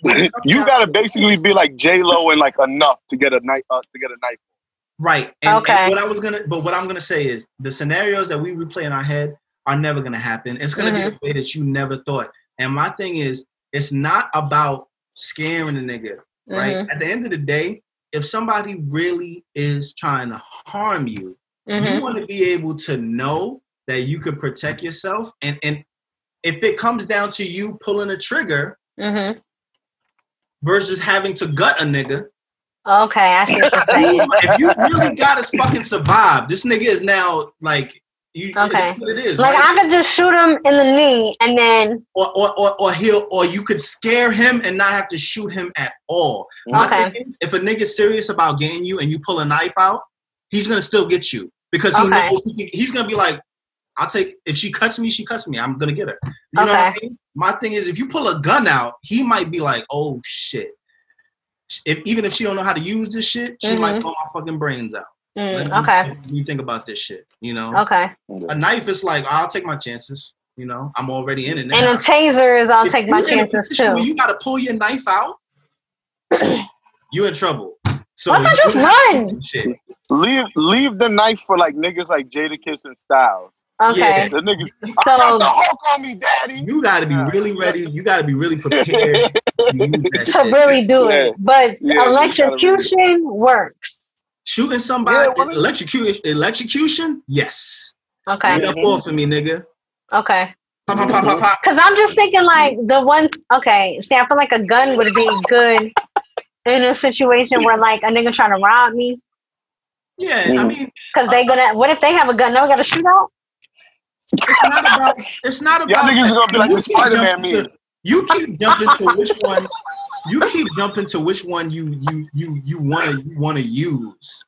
when it you gotta basically be like J Lo and like enough to get a knife uh, to get a knife. right. And, and Okay. what I was gonna, but what I'm gonna say is the scenarios that we replay in our head are never gonna happen. It's gonna be a way that you never thought. And my thing is, it's not about scaring a nigga, right? Mhm. At the end of the day, if somebody really is trying to harm you, Mhm. you want to be able to know that you could protect yourself and and if it comes down to you pulling a trigger Mhm. versus having to gut a nigga Okay, I see what you're saying. if you really gotta fucking survive, this nigga is now like you. Okay. It, is like right? I could just shoot him in the knee and then or, or, or, or he'll or you could scare him and not have to shoot him at all. Okay. is, if a nigga's serious about getting you and you pull a knife out, he's gonna still get you because he Okay. knows he can, he's gonna be like, I'll take if she cuts me, she cuts me. I'm gonna get her. You know what I Okay. mean? My thing is, if you pull a gun out, he might be like, oh shit. If even if she don't know how to use this shit, she might Mhm. blow my fucking brains out. Mm, Let me- okay, let me think about this shit. You know, okay. a knife is like I'll take my chances. You know, I'm already in it now. And a taser is I'll If take my you're in a chances position where too. You got to pull your knife out. you in trouble. So Why not just have run? Shit. Leave leave the knife for like niggas like Jadakiss and Styles. Okay, The niggas so got the Hulk on me, daddy. You got to be really ready. You got to be really prepared to to really do Yeah. it, but Yeah, you gotta electrocution works. Shooting somebody, Yeah, electrocution, electrocution, yes. Okay, Get up off of me, nigga. okay. Pop, pop, pop, pop, pop. Because I'm just thinking like the one. Okay, see, I feel like a gun would be good in a situation where like a nigga trying to rob me. Yeah, I Mm. mean, Because they gonna. What if they have a gun? Now we got to shoot out. it's not about. It's not Y'all about. niggas gonna be like you the keep Spider-Man jumping to- meme. You keep jumping to which one. You keep jumping to which one you you you you want to you want to use.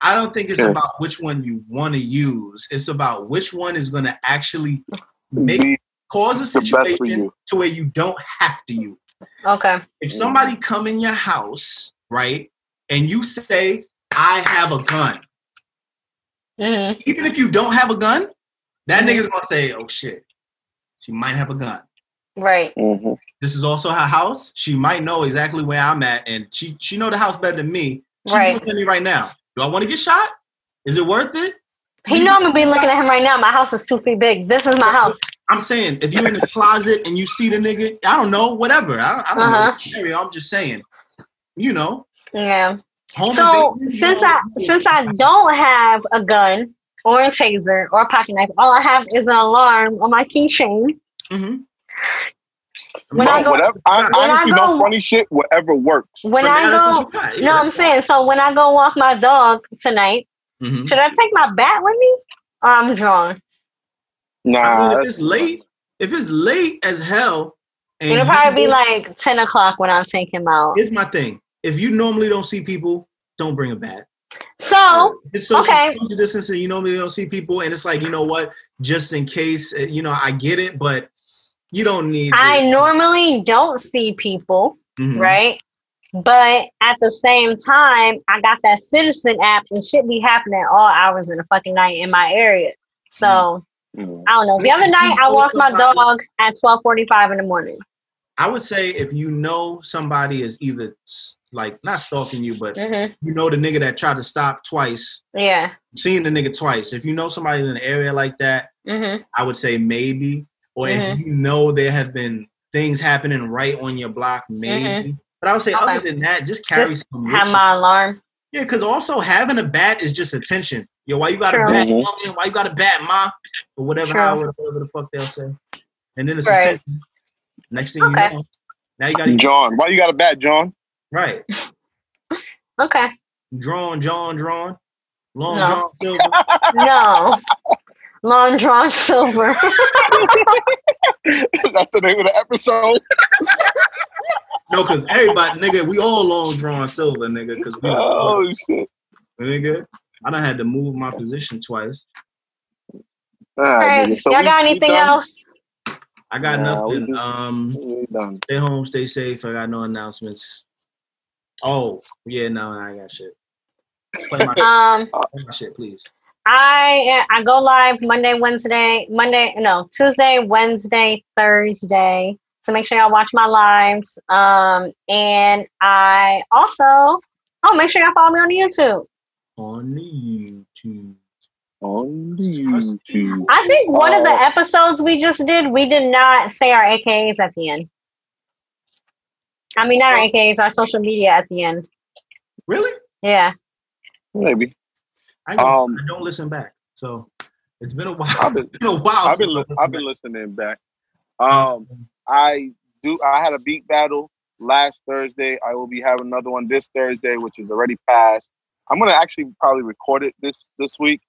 I don't think it's Yeah. about which one you want to use. It's about which one is going to actually make Be cause a the best for situation to where you don't have to use. Okay. If somebody come in your house, right, and you say, "I have a gun," hmm even if you don't have a gun, that Mhm. nigga's gonna say, "Oh shit, she might have a gun." Right. Mhm. This is also her house. She might know exactly where I'm at, and she she know the house better than me. She's Right. looking at me right now. Do I want to get shot? Is it worth it? He know I'm gonna be looking at him right now. My house is two feet big. This is my house. I'm saying if you're in the closet and you see the nigga, I don't know, whatever. I don't, I don't Uh-huh. know. Scenario, I'm just saying, you know. Yeah. home So invasion, since know, I since I don't have a gun or a taser or a pocket knife, all I have is an alarm on my keychain. Mhm. When Bro, I go- whatever, I, when I honestly, go- no funny shit. Whatever works. When I go, you got. Yeah, no, I'm saying so. When I go walk my dog tonight, fine. Mhm. should I take my bat with me, or I'm drawn? I mean, if it's late, if it's late as hell, and It'll you probably be like ten o'clock when I take him out. Here's my thing: if you normally don't see people, don't bring a bat. So It's social, Okay. social distancing. You normally don't see people, and it's like you know what? Just in case, uh, you know, I get it, but you don't need. I it. normally don't see people, Mhm. right? But at the same time, I got that citizen app and shit be happening all hours of the fucking night in my area. So Mhm. I don't know. The other night I walked my dog at twelve forty five in the morning. I would say if you know somebody is either like not stalking you, but hmm you know the nigga that tried to stop twice, Yeah. seeing the nigga twice. If you know somebody in an area like that, hmm I would say maybe. Or if Mhm. you know there have been things happening right on your block, maybe. But I would say other Mm-hmm. Than that, just carry Just some. Have my alarm. Yeah, because also having a bat is just attention. Yo, why you got True. a bat? Mhm. Why you got a bat, ma? Or whatever, True. how, whatever the fuck they'll say. And then it's Right. attention. Next thing Okay. you know, now you got to John, why you got a bat, John? right. Okay. Drawn, John, drawn, long No. John Silver. No. Long drawn silver. That's the name of the episode. no, because everybody, nigga, we all long drawn silver, nigga. Because we, Oh shit! nigga, I done had to move my position twice. Ah, Hey, nigga, so y'all we- got anything else? I got Nah, nothing. just- Um, done. stay home, stay safe. I got no announcements. Oh, yeah, no, I got shit. Play my, Um play my shit, please. I I go live Monday, Wednesday, Monday, no, Tuesday, Wednesday, Thursday. So make sure y'all watch my lives. Um, and I also oh make sure y'all follow me on YouTube. On the YouTube. On the YouTube. I think one of the Oh. episodes we just did, we did not say our AKAs at the end. I mean not our AKAs, our social media at the end. Really? Yeah. Maybe. I, Um, I don't listen back. So it's been a while. I've been- it's been a while. I've been li- I've been back. listening back. Um, I do. I had a beat battle last Thursday. I will be having another one this Thursday, which is already passed. I'm gonna actually probably record it this this week,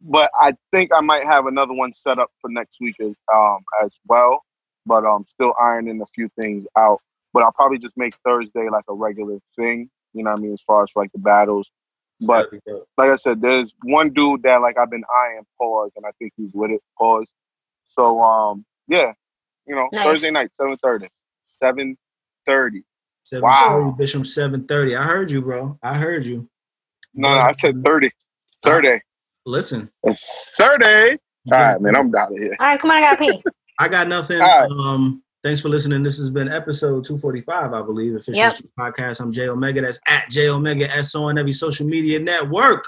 but I think I might have another one set up for next week as um as well. But I'm um, still ironing a few things out. But I'll probably just make Thursday like a regular thing. You know what I mean? As far as like the battles. But like I said, there's one dude that like I've been eyeing pause, and I think he's with it. Pause. So um yeah, you know nice. Thursday night seven thirty. Seven thirty. Wow. Bishop seven thirty. I heard you, bro. I heard you. No, no I said thirty. Thirty. Listen. Thirty. All right, man. I'm out of here. All right, come on. I got pee. I got nothing. Right. Um, thanks for listening. This has been episode 245, I believe, official yep. podcast. I'm J Omega. That's at J Omega S on every social media network.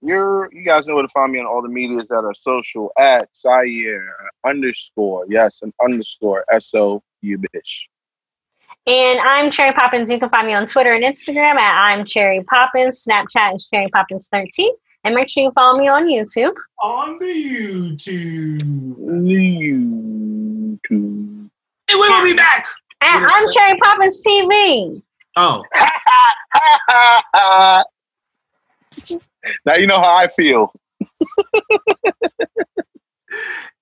You're you guys know where to find me on all the medias that are social at Syer underscore. Yes, an underscore S O U bitch. And I'm Cherry Poppins. You can find me on Twitter and Instagram at I'm Cherry Poppins. Snapchat is Cherry Poppins 13. And make sure you follow me on YouTube. On the YouTube. YouTube. And we will be back. And I'm Cherry Poppins TV. Oh. now you know how I feel.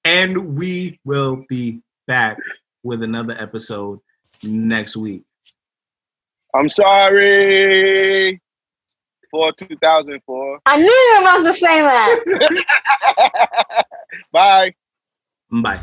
and we will be back with another episode next week. I'm sorry for 2004. I knew you were about to say that. Bye. Bye.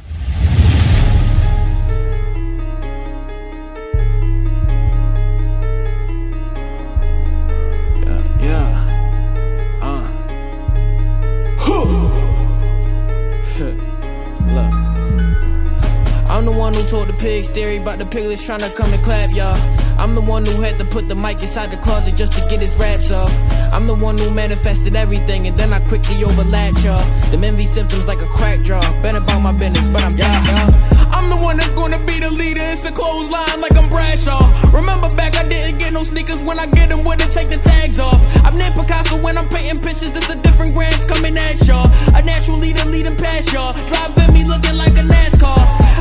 I'm the one who told the pigs theory about the piglets trying to come and clap y'all. I'm the one who had to put the mic inside the closet just to get his raps off. I'm the one who manifested everything and then I quickly overlapped y'all. The envy symptoms like a crack jaw. Been about my business, but I'm y'all. I'm the one that's gonna be the leader. It's a clothesline like I'm Bradshaw. Remember back, I didn't get no sneakers. When I get them, wouldn't take the tags off. I'm Nick Picasso when I'm painting pictures. This a different grams coming at y'all. A natural leader leading past y'all. Driving me looking like a NASCAR.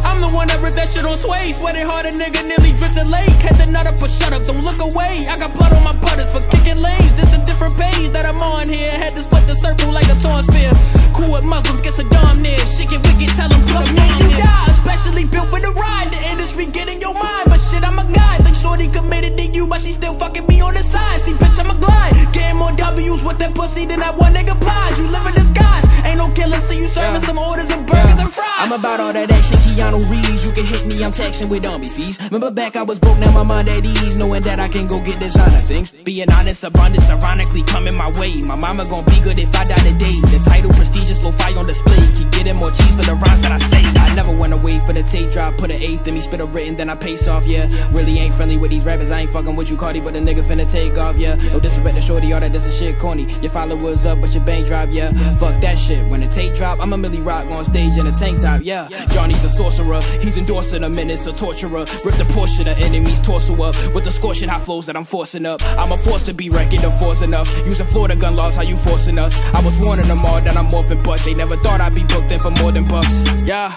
That shit on sway. Hard, a nigga nearly drifted late. Had the nut up, but shut up, don't look away. I got blood on my butters for kicking lanes. This a different page that I'm on here. Had to split the circle like a torn spear. Cool with Muslims, get Saddam near. Shit get wicked, tell them put them you die, especially built for the ride. The industry getting your mind, but shit, I'm a guy. Think Shorty committed to you, but she still fucking me on the side. See, bitch, I'm a glide. Getting more W's with that pussy than that one nigga Plies. You live in disguise. No killer, see you serving yeah. some orders burgers yeah. and fries. I'm about all that action, Keanu Reeves. You can hit me, I'm texting with dummy fees. Remember back, I was broke, now my mind at ease. Knowing that I can go get designer things. Being honest, abundance, ironically coming my way. My mama gon' be good if I die today. The title, prestigious, low fire on display. Keep getting more cheese for the rhymes that I say. I never wanna wait for the tape drop. Put an eighth in me, spit a written, then I pace off, yeah. Really ain't friendly with these rappers. I ain't fucking with you, Cardi, but the nigga finna take off, yeah. No disrespect to shorty, all that this is shit corny. Your followers up, but your bank drop, yeah. Fuck that shit. When the tape drop, I'm a Milly Rock on stage in a tank top, yeah. Johnny's a sorcerer, he's endorsing a menace, a torturer. Rip the portion of enemies torso up with the scorching hot flows that I'm forcing up. I'm a force to be reckoned, of force enough. Using Florida gun laws, how you forcing us? I was warning them all that I'm morphing, but they never thought I'd be booked in for more than bucks. Yeah.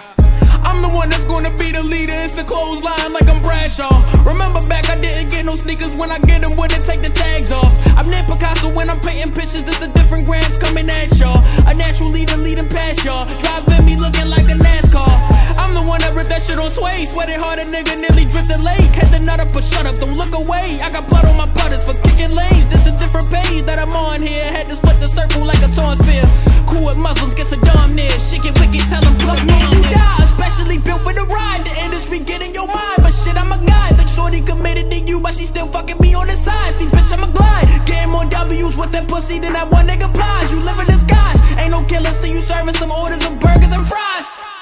I'm the one that's gonna be the leader. It's a clothesline like I'm Bradshaw. Remember back, I didn't get no sneakers. When I get them, wouldn't take the tags off. I'm Nick Picasso when I'm painting pictures. This a different grams coming at y'all. A natural leader leading past y'all. Driving me looking like a NASCAR. The one that ripped that shit on sway. Sweating hard, a nigga nearly drifted late. Had the nut up, but shut up, don't look away. I got blood on my butters for kicking lanes. This a different page that I'm on here. Had to split the circle like a torn spear. Cool with Muslims, get Saddam near. Shit get wicked, tell them them on you die, especially built for the ride. The industry getting your mind, but shit, I'm a guy. Think Shorty committed to you, but she still fucking me on the side. See, bitch, I'm a glide. Getting more W's with that pussy than that one nigga Plies. You live in disguise. Ain't no killer, see you serving some orders of burgers and fries.